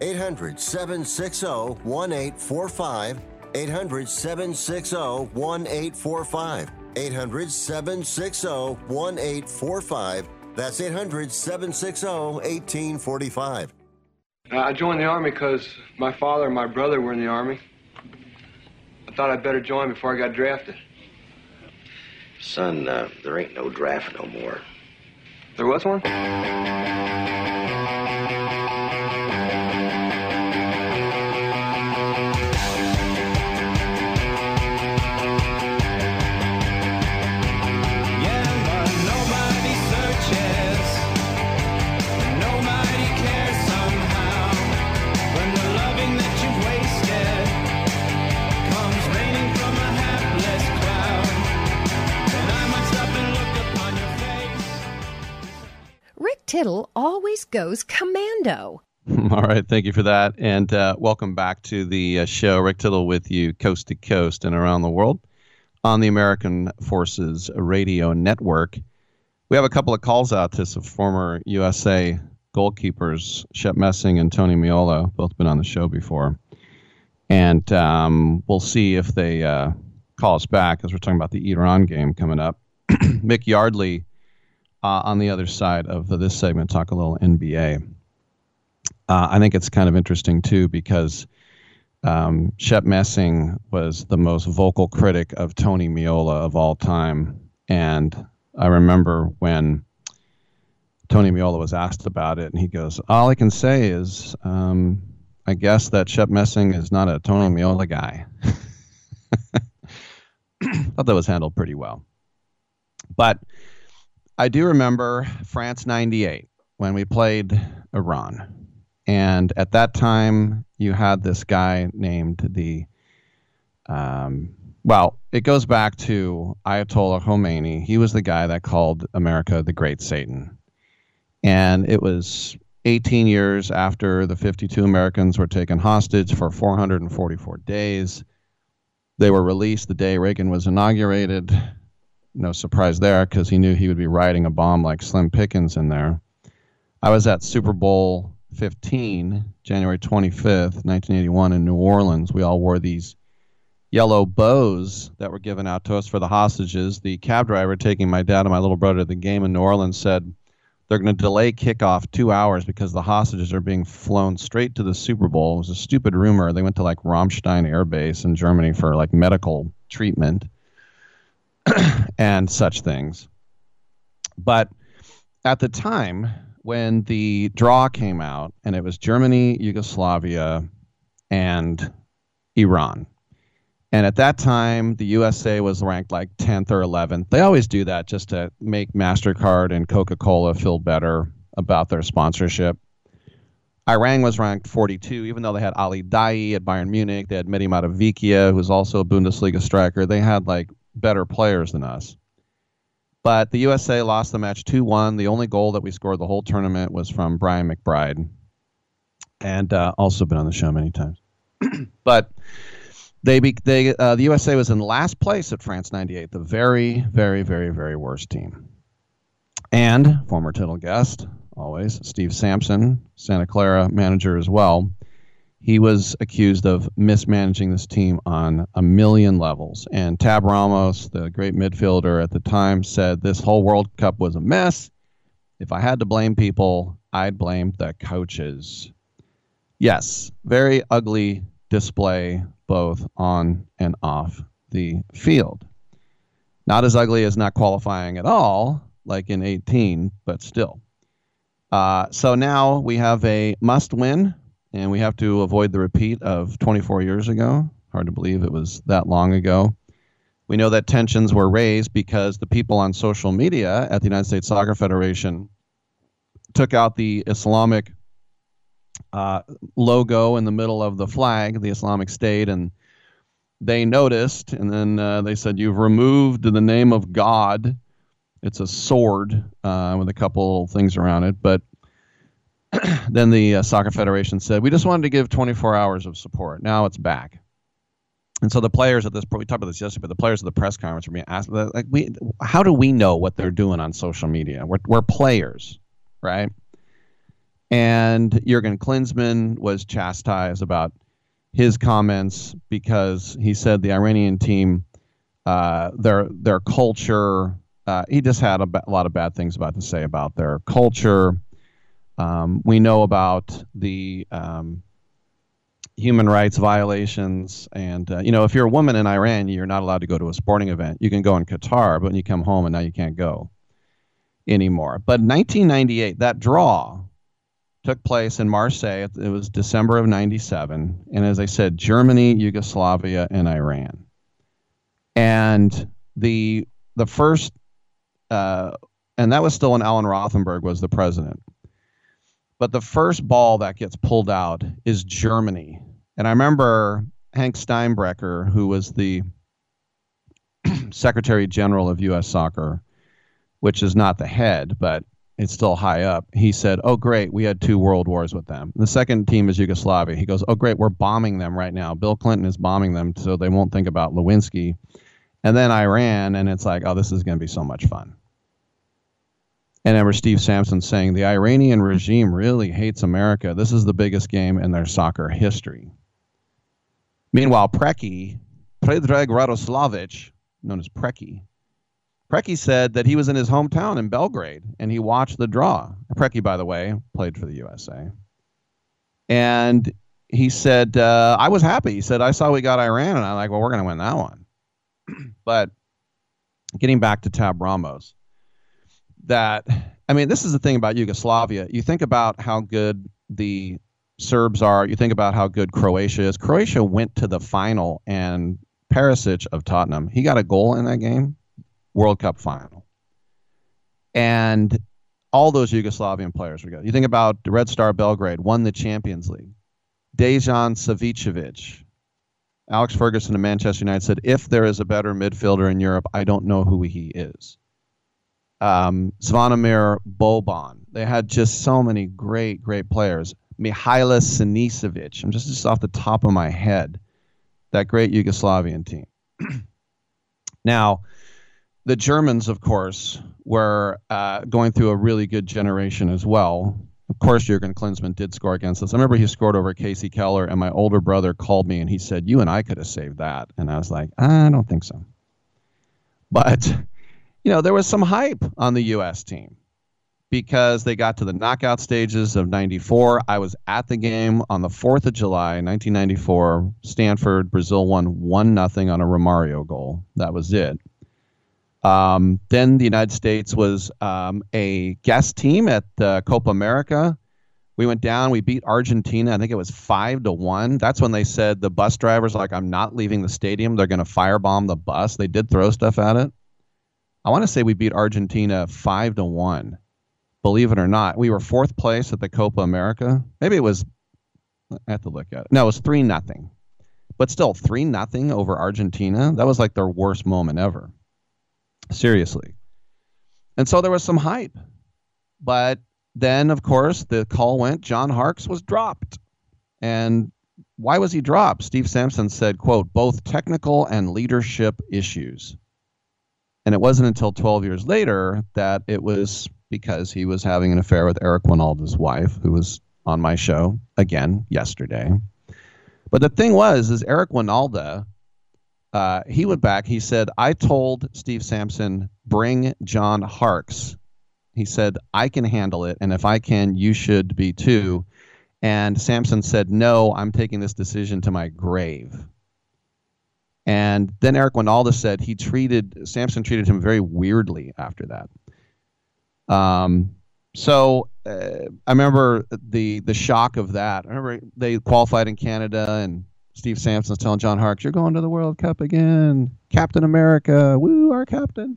Speaker 1: 800 760 1845. 800 760 1845. 800 760 1845. That's 800 760 1845.
Speaker 38: I joined the Army because my father and my brother were in the Army. I thought I'd better join before I got drafted.
Speaker 39: Son, uh, there ain't no draft no more.
Speaker 38: There was one?
Speaker 40: Tittle always goes commando.
Speaker 3: All right, thank you for that, and uh, welcome back to the uh, show. Rick Tittle with you, coast to coast and around the world, on the American Forces Radio Network. We have a couple of calls out to some former USA goalkeepers, Shep Messing and Tony Meola, both been on the show before, and um, we'll see if they uh, call us back as we're talking about the Iran game coming up. Mick Yardley uh, on the other side of this segment talk a little NBA. Uh, I think it's kind of interesting too because um, Shep Messing was the most vocal critic of Tony Meola of all time, and I remember when Tony Meola was asked about it, and he goes, "All I can say is, um, I guess that Shep Messing is not a Tony Meola guy." Thought that was handled pretty well, but I do remember France 98 when we played Iran. And at that time, you had this guy named the, um, well, it goes back to Ayatollah Khomeini. He was the guy that called America the Great Satan. And it was 18 years after the 52 Americans were taken hostage for 444 days. They were released the day Reagan was inaugurated no surprise there because he knew he would be riding a bomb like Slim Pickens in there. I was at Super Bowl 15, January 25th, 1981, in New Orleans. We all wore these yellow bows that were given out to us for the hostages. The cab driver taking my dad and my little brother to the game in New Orleans said they're going to delay kickoff two hours because the hostages are being flown straight to the Super Bowl. It was a stupid rumor. They went to like Ramstein Air Base in Germany for like medical treatment and such things. But at the time when the draw came out, and it was Germany, Yugoslavia, and Iran. And at that time, the USA was ranked like 10th or 11th. They always do that just to make MasterCard and Coca Cola feel better about their sponsorship. Iran was ranked 42, even though they had Ali Daei at Bayern Munich. They had Mehdi Mahdavikia, who was also a Bundesliga striker. They had like better players than us. But the USA lost the match 2 1. The only goal that we scored the whole tournament was from Brian McBride, and uh, also been on the show many times. but they, be, they uh, the USA was in last place at France 98, the very, very, very, very worst team. And former Tittle guest, always, Steve Sampson, Santa Clara manager as well, he was accused of mismanaging this team on a million levels. And Tab Ramos, the great midfielder at the time, said this whole World Cup was a mess. If I had to blame people, I'd blame the coaches. Yes, very ugly display both on and off the field. Not as ugly as not qualifying at all, like in 18, but still. Uh, so now we have a must win and we have to avoid the repeat of 24 years ago. Hard to believe it was that long ago. We know that tensions were raised because the people on social media at the United States Soccer Federation took out the Islamic uh, logo in the middle of the flag, the Islamic State, and they noticed, and then uh, they said, You've removed the name of God. It's a sword uh, with a couple things around it, but then the uh, soccer federation said we just wanted to give 24 hours of support. Now it's back. And so the players at this, point, we talked about this yesterday, but the players at the press conference were being asked, like, we, how do we know what they're doing on social media? We're, we're players, right? And Jurgen Klinsmann was chastised about his comments because he said the Iranian team, uh, their their culture, uh, he just had a, a lot of bad things about to say about their culture. Um, we know about the um, human rights violations, and uh, you know, if you're a woman in Iran, you're not allowed to go to a sporting event. You can go in Qatar, but when you come home, and now you can't go anymore. But 1998, that draw took place in Marseille. It was December of 97. And as I said, Germany, Yugoslavia, and Iran. And the the first, uh, and that was still when Alan Rothenberg was the president. But the first ball that gets pulled out is Germany. And I remember Hank Steinbrecher, who was the Secretary General of U.S. Soccer, which is not the head, but it's still high up. He said, "Oh, great, we had two world wars with them. The second team is Yugoslavia." He goes, "Oh, great, we're bombing them right now. Bill Clinton is bombing them, so they won't think about Lewinsky." And then Iran, and it's like, "Oh, this is going to be so much fun." And remember Steve Sampson saying, "The Iranian regime really hates America. This is the biggest game in their soccer history." Meanwhile, Preki, Predrag Radoslavich, known as Preki, Preki said that he was in his hometown in Belgrade and he watched the draw. Preki, by the way, played for the USA. And he said, uh, I was happy. He said, I saw we got Iran, and I'm like, well, we're going to win that one. but getting back to Tab Ramos, that, I mean, this is the thing about Yugoslavia. You think about how good the Serbs are, you think about how good Croatia is. Croatia went to the final, and Perisic of Tottenham, he got a goal in that game World Cup final. And all those Yugoslavian players were good. You think about Red Star Belgrade, won the Champions League. Dejan Savicevic, Alex Ferguson of Manchester United said, if there is a better midfielder in Europe, I don't know who he is. Um, Zvonimir Boban. They had just so many great, great players. Mihaila Sinicevic. I'm just, just off the top of my head. That great Yugoslavian team. now, the Germans, of course, were uh, going through a really good generation as well. Of course, Jurgen Klinsmann did score against us. I remember he scored over Kasey Keller, and my older brother called me and he said, "You and I could have saved that." And I was like, "I don't think so." But you know, there was some hype on the U.S. team because they got to the knockout stages of 94. I was at the game on the 4th of July, 1994. Stanford, Brazil won 1 nothing on a Romario goal. That was it. Um, then the United States was um, a guest team at the Copa America. We went down. We beat Argentina. I think it was five to one. That's when they said the bus drivers like, "I'm not leaving the stadium. They're going to firebomb the bus." They did throw stuff at it. I want to say we beat Argentina five to one. Believe it or not, we were fourth place at the Copa America. Maybe it was. I have to look at it. No, it was three nothing. But still, three nothing over Argentina. That was like their worst moment ever. Seriously. And so there was some hype. But then, of course, the call went John Harkes was dropped. And why was he dropped? Steve Sampson said, quote, both technical and leadership issues. And it wasn't until 12 years later that it was because he was having an affair with Eric Wynalda's wife, who was on my show again yesterday. But the thing was, is Eric Wynalda uh, he went back. He said, I told Steve Sampson, bring John Harkes. He said, I can handle it. And if I can, you should be too. And Sampson said, No, I'm taking this decision to my grave. And then Eric Wynalda said he treated Sampson treated him very weirdly after that. Um, so uh, I remember the the shock of that. I remember they qualified in Canada and Steve Sampson's telling John Harkes, "You're going to the World Cup again, Captain America, woo, our captain."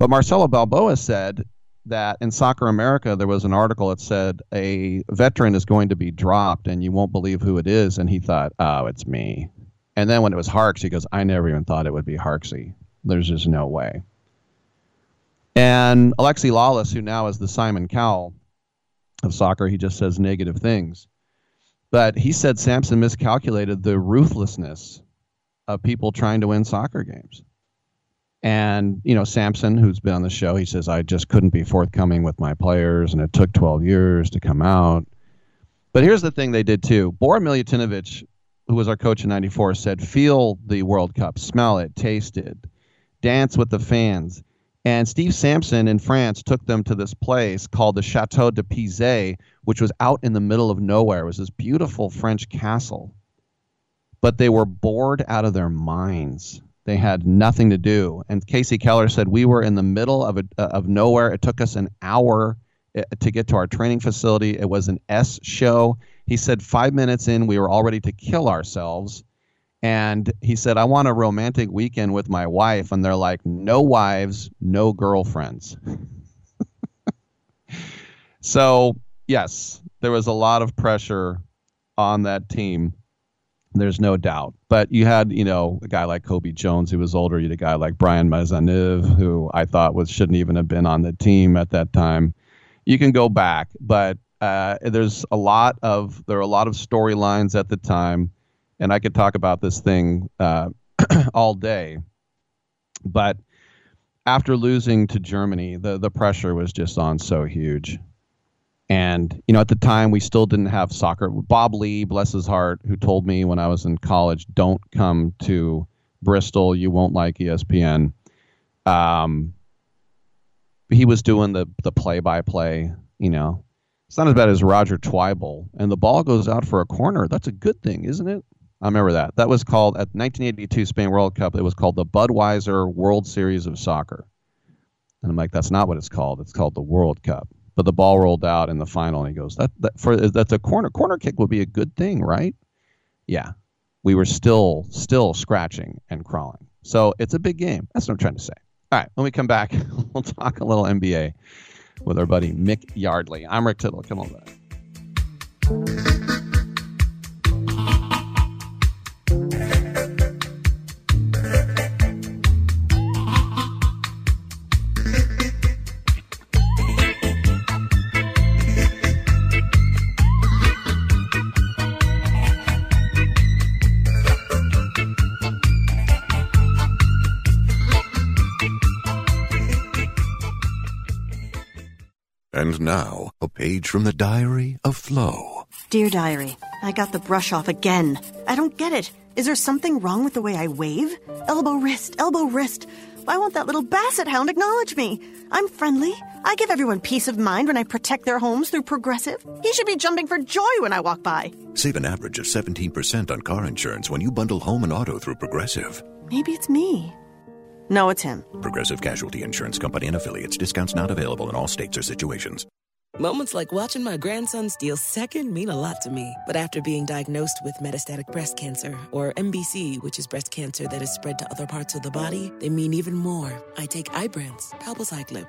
Speaker 3: But Marcelo Balboa said that in Soccer America there was an article that said a veteran is going to be dropped and you won't believe who it is, and he thought, "Oh, it's me." And then when it was Harkes, he goes, "I never even thought it would be Harksy. There's just no way." And Alexi Lalas, who now is the Simon Cowell of soccer. He just says negative things. But he said Sampson miscalculated the ruthlessness of people trying to win soccer games. And, you know, Sampson, who's been on the show, he says, I just couldn't be forthcoming with my players, and it took 12 years to come out. But here's the thing they did too. Bora Milutinovic, who was our coach in 94, said, feel the World Cup, smell it, taste it, dance with the fans. And Steve Sampson in France took them to this place called the Chateau de Pizay, which was out in the middle of nowhere. It was this beautiful French castle. But they were bored out of their minds. They had nothing to do. And Kasey Keller said, We were in the middle of, a, of nowhere. It took us an hour eh, to get to our training facility. It was an S show. He said, Five minutes in, we were all ready to kill ourselves and he said, I want a romantic weekend with my wife. And they're like, no wives, no girlfriends. so, yes, there was a lot of pressure on that team. There's no doubt. But you had, you know, a guy like Cobi Jones who was older. You had a guy like Brian Maisonneuve, who I thought was shouldn't even have been on the team at that time. You can go back, but uh, there's a lot of there are a lot of storylines at the time and I could talk about this thing uh, all day. But after losing to Germany, the the pressure was just on so huge. And you know, at the time, we still didn't have soccer. Bob Ley, bless his heart, who told me when I was in college, "Don't come to Bristol. You won't like ESPN." Um, he was doing the the play by play. You know, it's not as bad as Roger Twibell, and the ball goes out for a corner. That's a good thing, isn't it? I remember that. That was called at 1982 Spain World Cup. It was called the Budweiser World Series of Soccer. And I'm like, that's not what it's called. It's called the World Cup. But the ball rolled out in the final, and he goes, that, that for that's a corner. Corner kick would be a good thing, right? Yeah. We were still still scratching and crawling. So it's a big game. That's what I'm trying to say. All right, when we come back, we'll talk a little NBA with our buddy Mick Yardley. I'm Rick Tittle. Come on back.
Speaker 41: And now, a page from the diary of Flo.
Speaker 42: Dear Diary, I got the brush off again. I don't get it. Is there something wrong with the way I wave? Elbow, wrist, elbow, wrist. Why won't that little basset hound acknowledge me? I'm friendly. I give everyone peace of mind when I protect their homes through Progressive. He should be jumping for joy when I walk by.
Speaker 41: Save an average of 17% on car insurance when you bundle home and auto through Progressive.
Speaker 42: Maybe it's me. No, it's him.
Speaker 41: Progressive Casualty Insurance Company and affiliates. Discounts not available in all states or situations.
Speaker 43: Moments like watching my grandson steal second mean a lot to me. But after being diagnosed with metastatic breast cancer, or MBC, which is breast cancer that is spread to other parts of the body, they mean even more. I take Ibrance, palbociclib.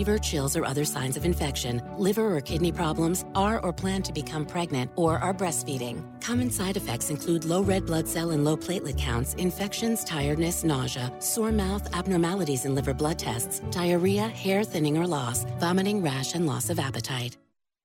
Speaker 44: fever, chills, or other signs of infection, liver or kidney problems, are or plan to become pregnant, or are breastfeeding. Common side effects include low red blood cell and low platelet counts, infections, tiredness, nausea, sore mouth, abnormalities in liver blood tests, diarrhea, hair thinning or loss, vomiting, rash, and loss of appetite.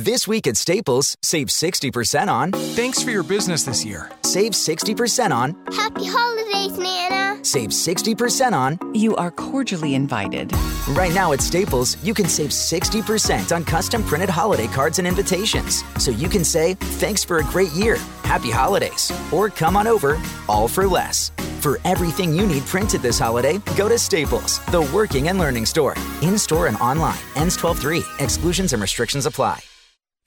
Speaker 45: This week at Staples, save 60% on.
Speaker 46: Thanks for your business this year.
Speaker 45: Save 60% on.
Speaker 47: Happy holidays, Nana.
Speaker 45: Save 60% on.
Speaker 48: You are cordially invited.
Speaker 45: Right now at Staples, you can save 60% on custom printed holiday cards and invitations. So you can say, thanks for a great year, happy holidays, or come on over, all for less. For everything you need printed this holiday, go to Staples, the working and learning store. In store and online. Ends 12 3. Exclusions and restrictions apply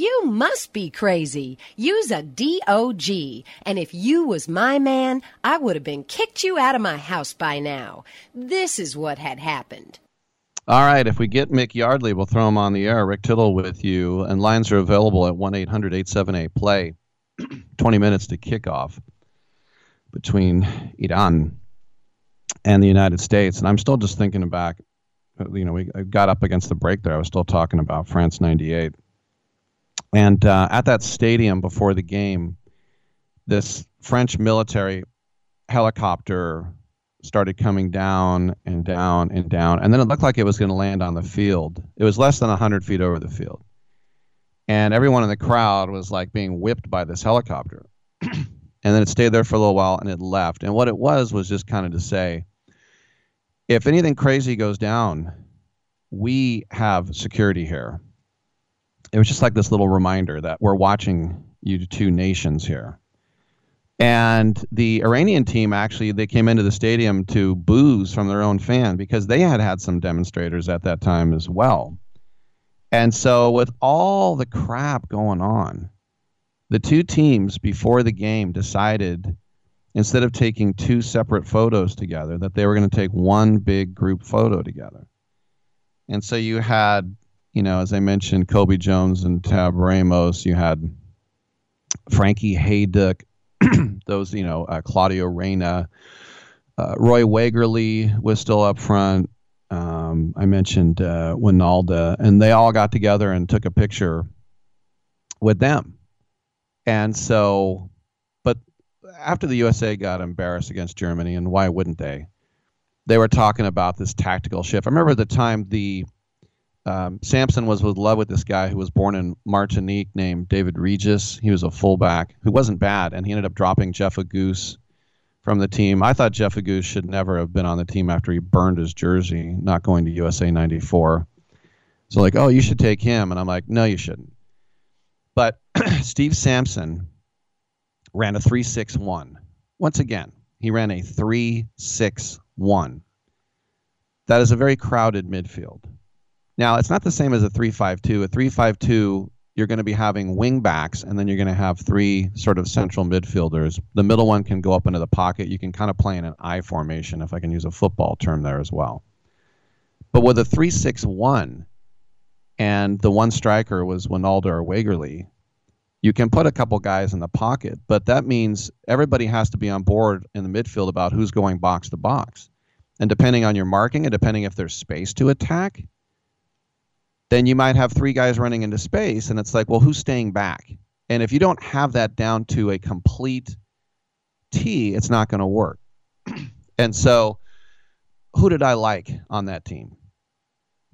Speaker 40: You must be crazy. Use a DOG. And if you was my man, I would have been kicked you out of my house by now. This is what had happened.
Speaker 3: All right, if we get Mick Yardley, we'll throw him on the air. Rick Tittle with you, and lines are available at 1 800 878 play. 20 minutes to kickoff between Iran and the United States. And I'm still just thinking back, you know, we I got up against the break there. I was still talking about France 98. And uh, at that stadium before the game, this French military helicopter started coming down and down and down. And then it looked like it was going to land on the field. It was less than 100 feet over the field. And everyone in the crowd was like being whipped by this helicopter. and then it stayed there for a little while and it left. And what it was was just kind of to say if anything crazy goes down, we have security here. It was just like this little reminder that we're watching you two nations here. And the Iranian team actually they came into the stadium to booze from their own fan because they had had some demonstrators at that time as well. And so with all the crap going on, the two teams before the game decided instead of taking two separate photos together that they were going to take one big group photo together. And so you had, you know, as I mentioned, Cobi Jones and Tab Ramos. You had Frankie Hejduk, those, you know, uh, Claudio Reyna, uh, Roy Wegerle was still up front. Um, I mentioned uh, Wynalda, and they all got together and took a picture with them. And so, but after the USA got embarrassed against Germany, and why wouldn't they? They were talking about this tactical shift. I remember the time the um, Sampson was with love with this guy who was born in Martinique named David Regis. He was a fullback who wasn't bad, and he ended up dropping Jeff Agoos from the team. I thought Jeff Agoos should never have been on the team after he burned his jersey, not going to USA 94. So, like, oh, you should take him. And I'm like, no, you shouldn't. But Steve Sampson ran a 361. Once again, he ran a 361. That is a very crowded midfield. Now, it's not the same as a 352. A 352, you're going to be having wing backs, and then you're going to have three sort of central midfielders. The middle one can go up into the pocket. You can kind of play in an I formation, if I can use a football term there as well. But with a 361, and the one striker was Wynalda or Wegerle, you can put a couple guys in the pocket, but that means everybody has to be on board in the midfield about who's going box to box. And depending on your marking and depending if there's space to attack, then you might have three guys running into space, and it's like, well, who's staying back? And if you don't have that down to a complete T, it's not going to work. and so, who did I like on that team?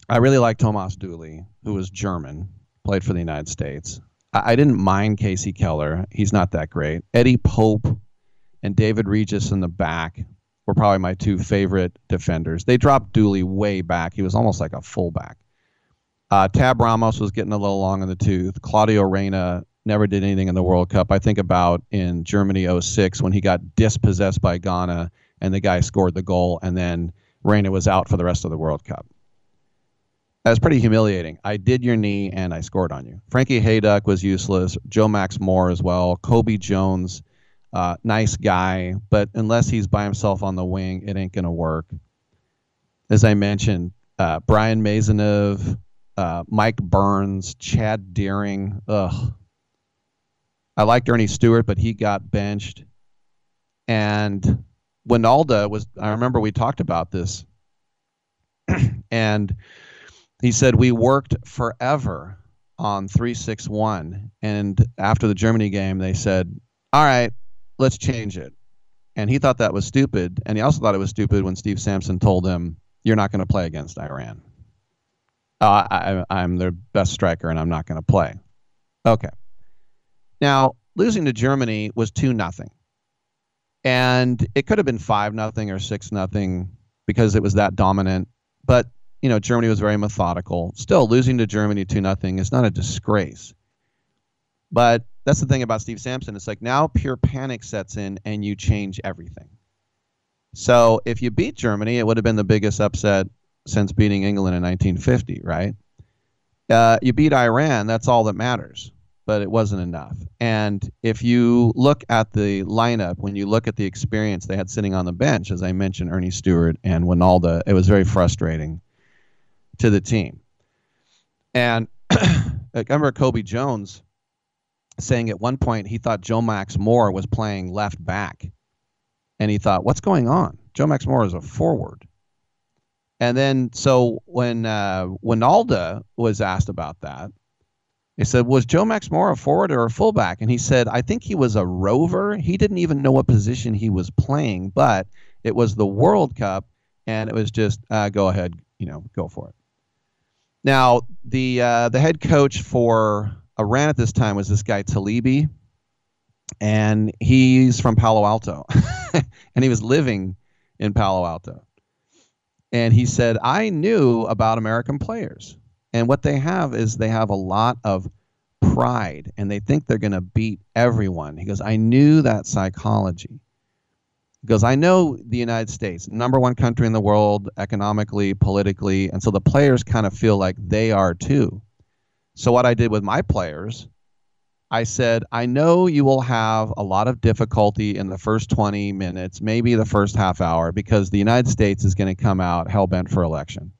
Speaker 3: I really liked Thomas Dooley, who was German, played for the United States. I, I didn't mind Kasey Keller. He's not that great. Eddie Pope and David Regis in the back were probably my two favorite defenders. They dropped Dooley way back. He was almost like a fullback. Uh, Tab Ramos was getting a little long in the tooth. Claudio Reyna never did anything in the World Cup. I think about in Germany 06 when he got dispossessed by Ghana and the guy scored the goal and then Reyna was out for the rest of the World Cup. That was pretty humiliating. I did your knee and I scored on you. Frankie Hejduk was useless. Joe Max Moore as well. Cobi Jones, uh, nice guy, but unless he's by himself on the wing, it ain't going to work. As I mentioned, uh, Brian Maisonneuve, uh, Mike Burns, Chad Deering. Ugh. I liked Earnie Stewart, but he got benched. And Wynalda was, I remember we talked about this. and he said, We worked forever on 361. And after the Germany game, they said, All right, let's change it. And he thought that was stupid. And he also thought it was stupid when Steve Sampson told him, You're not going to play against Iran. Uh, I, I'm their best striker and I'm not going to play. Okay. Now, losing to Germany was 2 nothing. And it could have been 5 nothing or 6 nothing because it was that dominant. But you know, Germany was very methodical. Still, losing to Germany 2 nothing is not a disgrace. But that's the thing about Steve Sampson. It's like now pure panic sets in and you change everything. So if you beat Germany, it would have been the biggest upset since beating England in 1950, right? Uh, you beat Iran, that's all that matters, but it wasn't enough. And if you look at the lineup, when you look at the experience they had sitting on the bench, as I mentioned, Earnie Stewart and Wynalda, it was very frustrating to the team. And I remember Cobi Jones saying at one point he thought Joe Max Moore was playing left back. And he thought, what's going on? Joe Max Moore is a forward. And then, so when uh, Wynalda was asked about that, he said, Was Joe Max Moore a forward or a fullback? And he said, I think he was a rover. He didn't even know what position he was playing, but it was the World Cup, and it was just uh, go ahead, you know, go for it. Now, the uh, the head coach for Iran at this time was this guy Talebi, and he's from Palo Alto, and he was living in Palo Alto. And he said, I knew about American players, and what they have is they have a lot of pride, and they think they're going to beat everyone. He goes, I knew that psychology goes, I know the United States, number one country in the world economically, politically, and so the players kind of feel like they are too. So what I did with my players, I said, I know you will have a lot of difficulty in the first 20 minutes, maybe the first half hour, because the United States is going to come out hell bent for election.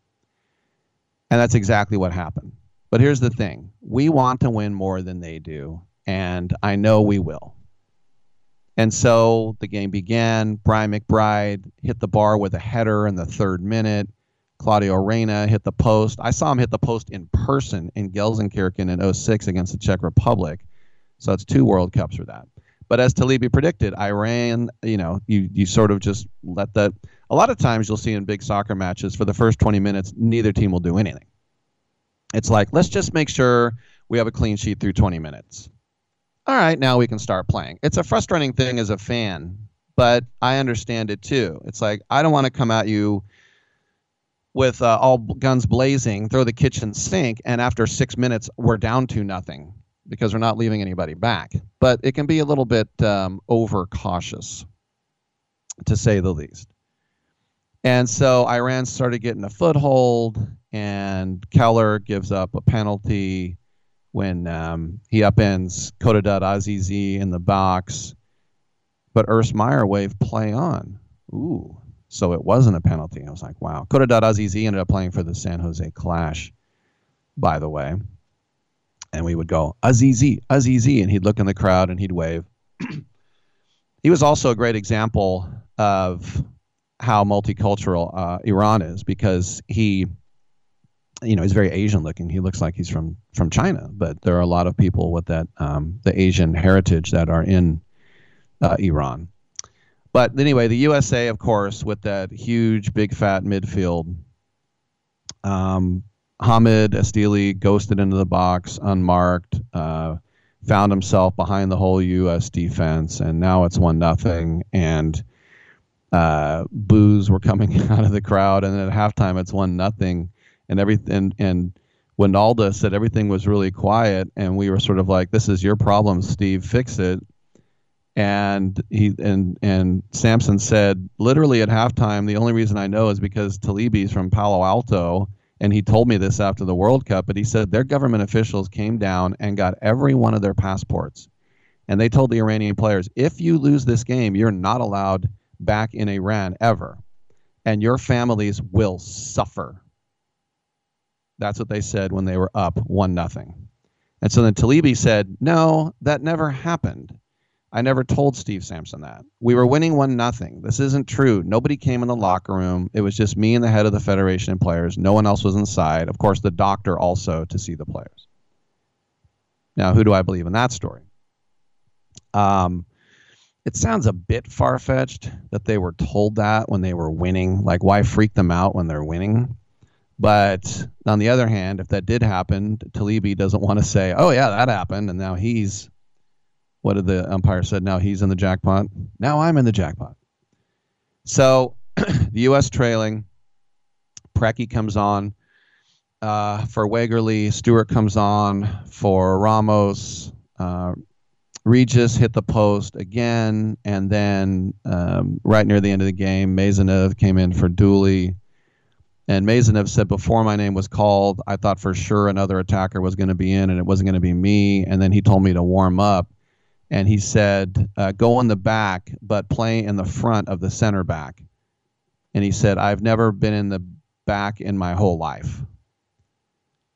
Speaker 3: And that's exactly what happened. But here's the thing we want to win more than they do, and I know we will. And so the game began. Brian McBride hit the bar with a header in the third minute. Claudio Reyna hit the post. I saw him hit the post in person in Gelsenkirchen in 06 against the Czech Republic. So it's two World Cups for that. But as Talebi predicted, Iran, you know, you, you sort of just let that. A lot of times you'll see in big soccer matches for the first 20 minutes, neither team will do anything. It's like, let's just make sure we have a clean sheet through 20 minutes all right, now we can start playing. It's a frustrating thing as a fan, but I understand it too. It's like I don't want to come at you with uh, all guns blazing, throw the kitchen sink, and after six minutes we're down to nothing because we're not leaving anybody back. But it can be a little bit um, overcautious, to say the least. And so Iran started getting a foothold, and Keller gives up a penalty when um, he upends Khodadad Azizi in the box, but Urs Meier waved play on. Ooh, so it wasn't a penalty. I was like, wow. Khodadad Azizi ended up playing for the San Jose Clash, by the way. And we would go, Azizi, Azizi, and he'd look in the crowd and he'd wave. he was also a great example of how multicultural uh, Iran is because he you know, he's very Asian looking. He looks like he's from from China, but there are a lot of people with that um, the Asian heritage that are in uh, Iran. But anyway, the USA, of course, with that huge, big, fat midfield. Um, Hamid Estili ghosted into the box unmarked, uh, found himself behind the whole U.S. defense, and now it's one nothing. And uh, boos were coming out of the crowd, and at halftime it's one nothing and everything and, and Wynalda said everything was really quiet, and we were sort of like, "This is your problem, Steve. Fix it." And he and and Sampson said, literally at halftime, the only reason I know is because Talebi's from Palo Alto, and he told me this after the World Cup. But he said their government officials came down and got every one of their passports, and they told the Iranian players, if you lose this game, you're not allowed back in Iran ever, and your families will suffer. That's what they said when they were up one nothing. And so then Talebi said, "No, that never happened. I never told Steve Sampson that. We were winning one nothing. This isn't true. Nobody came in the locker room. It was just me and the head of the federation and players. No one else was inside. Of course, the doctor also to see the players. Now, who do I believe in that story? Um, it sounds a bit far fetched that they were told that when they were winning. Like, why freak them out when they're winning? But on the other hand, if that did happen, Talebi doesn't want to say, "Oh yeah, that happened," and now he's what did the umpire said? Now he's in the jackpot. Now I'm in the jackpot. So the U.S. trailing. Preki comes on uh, for Wegerle. Stewart comes on for Ramos. Uh, Regis hit the post again, and then um, right near the end of the game, Maisonneuve came in for Dooley. And Maisonneuve said, before my name was called, I thought for sure another attacker was going to be in and it wasn't going to be me. And then he told me to warm up and he said, uh, "Go in the back, but play in the front of the center back." And he said, "I've never been in the back in my whole life."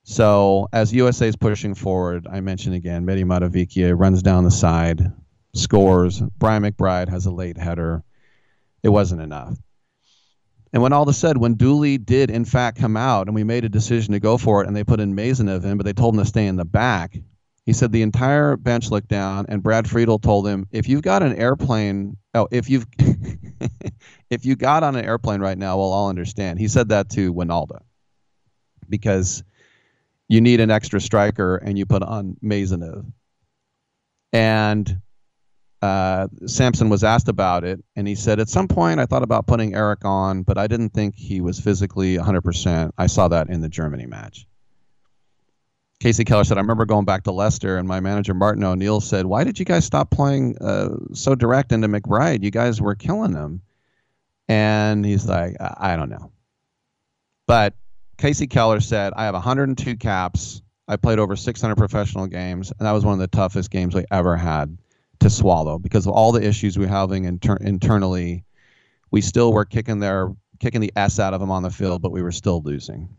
Speaker 3: So as USA is pushing forward, I mentioned again, Mehdi Mahdavikia runs down the side, scores. Brian McBride has a late header. It wasn't enough. And when all is said, when Dooley did in fact come out and we made a decision to go for it and they put in Maisonneuve in, but they told him to stay in the back, he said the entire bench looked down, and Brad Friedel told him, "If you've got an airplane, oh, if you've if you got on an airplane right now, we'll all understand." He said that to Wynalda because you need an extra striker, and you put on Maisonneuve. And uh, Sampson was asked about it, and he said, "At some point, I thought about putting Eric on, but I didn't think he was physically 100%. I saw that in the Germany match." Kasey Keller said, I remember going back to Leicester, and my manager Martin O'Neill said, "Why did you guys stop playing uh, so direct into McBride? You guys were killing him." And he's like, "I don't know." But Kasey Keller said, "I have 102 caps. I played over 600 professional games, and that was one of the toughest games we ever had to swallow because of all the issues we were having inter- internally. We still were kicking their kicking the s out of them on the field, but we were still losing."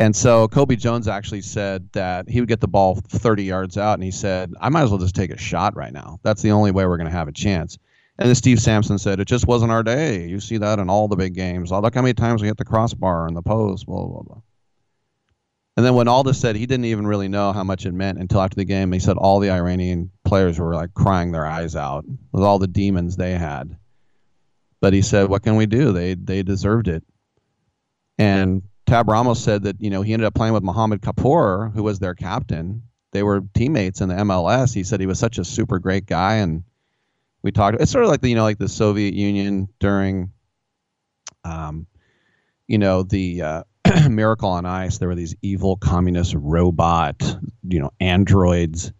Speaker 3: And so Cobi Jones actually said that he would get the ball 30 yards out, and he said, I might as well just take a shot right now. That's the only way we're going to have a chance. And then Steve Sampson said, It just wasn't our day. You see that in all the big games. Oh, look how many times we hit the crossbar and the post, blah, blah, blah. And then Wynalda said he didn't even really know how much it meant until after the game, he said all the Iranian players were like crying their eyes out with all the demons they had. But he said, What can we do? They they deserved it. And Tab Ramos said that you know he ended up playing with Mohammad Khakpour, who was their captain. They were teammates in the MLS. He said he was such a super great guy, and we talked. It's sort of like the you know like the Soviet Union during, um, you know the uh, Miracle on Ice. There were these evil communist robot, you know, androids,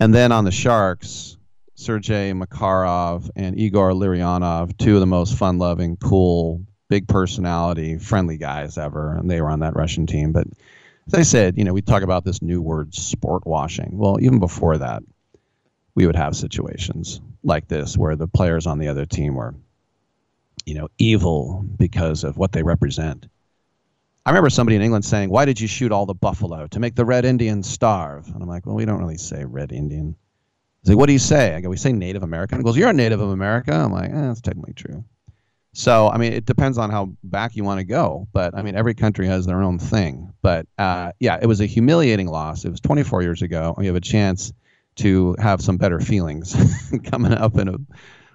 Speaker 3: and then on the Sharks, Sergei Makarov and Igor Larionov, two of the most fun-loving, cool big personality, friendly guys ever, and they were on that Russian team. But as I said, you know, we talk about this new word, sport washing. Well, even before that, we would have situations like this where the players on the other team were, you know, evil because of what they represent. I remember somebody in England saying, "Why did you shoot all the buffalo to make the red Indians starve?" And I'm like, "Well, we don't really say red Indian." He's like, "What do you say?" I go, "We say Native American." He goes, "You're a Native of America." I'm like, eh, "That's technically true." So, I mean, it depends on how back you want to go. But I mean, every country has their own thing. But uh, yeah, it was a humiliating loss. It was 24 years ago. We have a chance to have some better feelings coming up in a,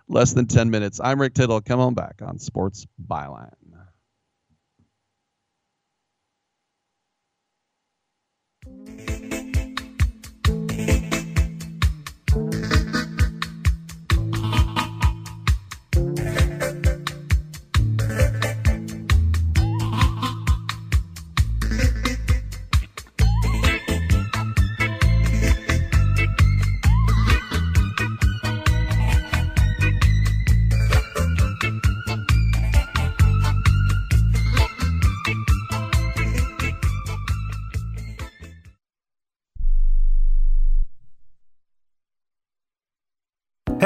Speaker 3: less than 10 minutes. I'm Rick Tittle. Come on back on Sports Byline.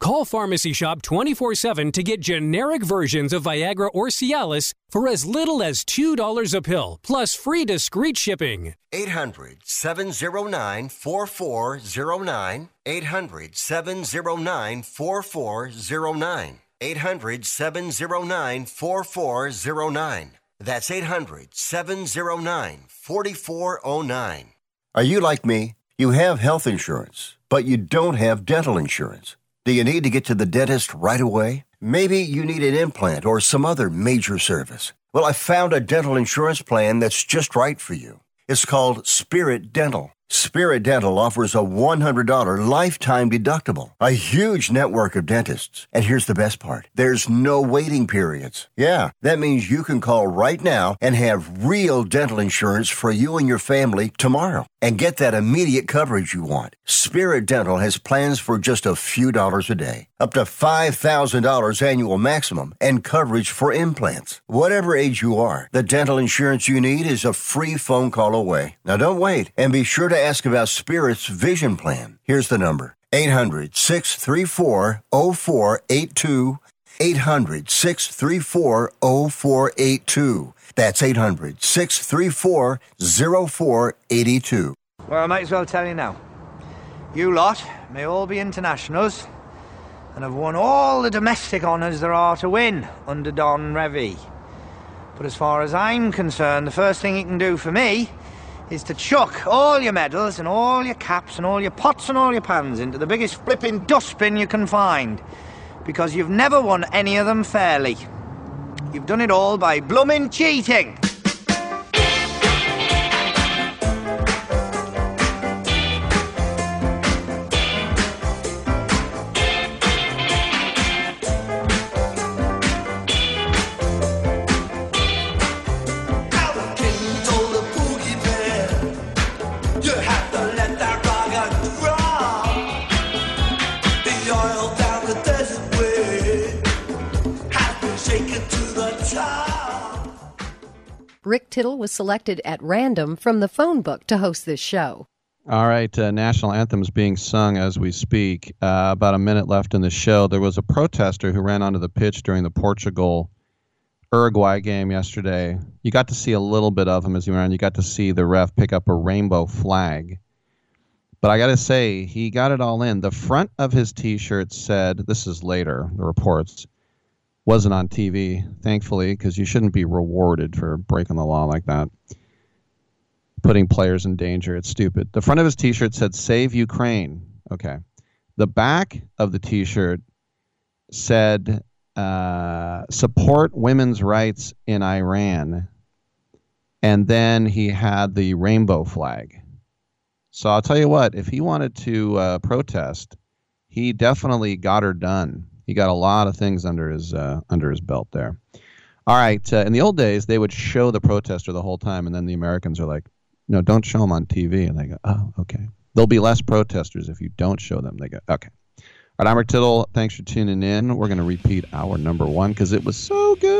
Speaker 49: Call Pharmacy Shop 24 7 to get generic versions of Viagra or Cialis for as little as $2 a pill, plus free discreet shipping.
Speaker 1: 800 709 4409. 800 709 4409. 800 709 4409. That's 800 709 4409. Are you like me? You have health insurance, but you don't have dental insurance. Do you need to get to the dentist right away? Maybe you need an implant or some other major service. Well, I found a dental insurance plan that's just right for you. It's called Spirit Dental. Spirit Dental offers a $100 lifetime deductible, a huge network of dentists. And here's the best part there's no waiting periods. Yeah, that means you can call right now and have real dental insurance for you and your family tomorrow and get that immediate coverage you want. Spirit Dental has plans for just a few dollars a day, up to $5,000 annual maximum, and coverage for implants. Whatever age you are, the dental insurance you need is a free phone call away. Now don't wait and be sure to ask about Spirit's vision plan. Here's the number 800 634 0482. 800 634 0482. That's 800 634 0482.
Speaker 50: Well, I might as well tell you now. You lot may all be internationals and have won all the domestic honours there are to win under Don Revie. But as far as I'm concerned, the first thing you can do for me is to chuck all your medals and all your caps and all your pots and all your pans into the biggest flipping dustbin you can find. Because you've never won any of them fairly. You've done it all by bloomin' cheating.
Speaker 40: Rick Tittle was selected at random from the phone book to host this show.
Speaker 3: All right, uh, national anthems being sung as we speak. Uh, about a minute left in the show. There was a protester who ran onto the pitch during the Portugal Uruguay game yesterday. You got to see a little bit of him as he ran. You got to see the ref pick up a rainbow flag. But I got to say, he got it all in. The front of his T-shirt said, "This is later." The reports wasn't on TV, thankfully, because you shouldn't be rewarded for breaking the law like that. Putting players in danger. It's stupid. The front of his t shirt said, Save Ukraine. Okay. The back of the t shirt said, uh, Support women's rights in Iran. And then he had the rainbow flag. So I'll tell you what, if he wanted to uh, protest, he definitely got her done he got a lot of things under his uh, under his belt there. All right. Uh, in the old days, they would show the protester the whole time, and then the Americans are like, no, don't show them on TV. And they go, oh, okay. There'll be less protesters if you don't show them. They go, okay. All right, I'm Rick Tittle. Thanks for tuning in. We're going to repeat our number one because it was so good.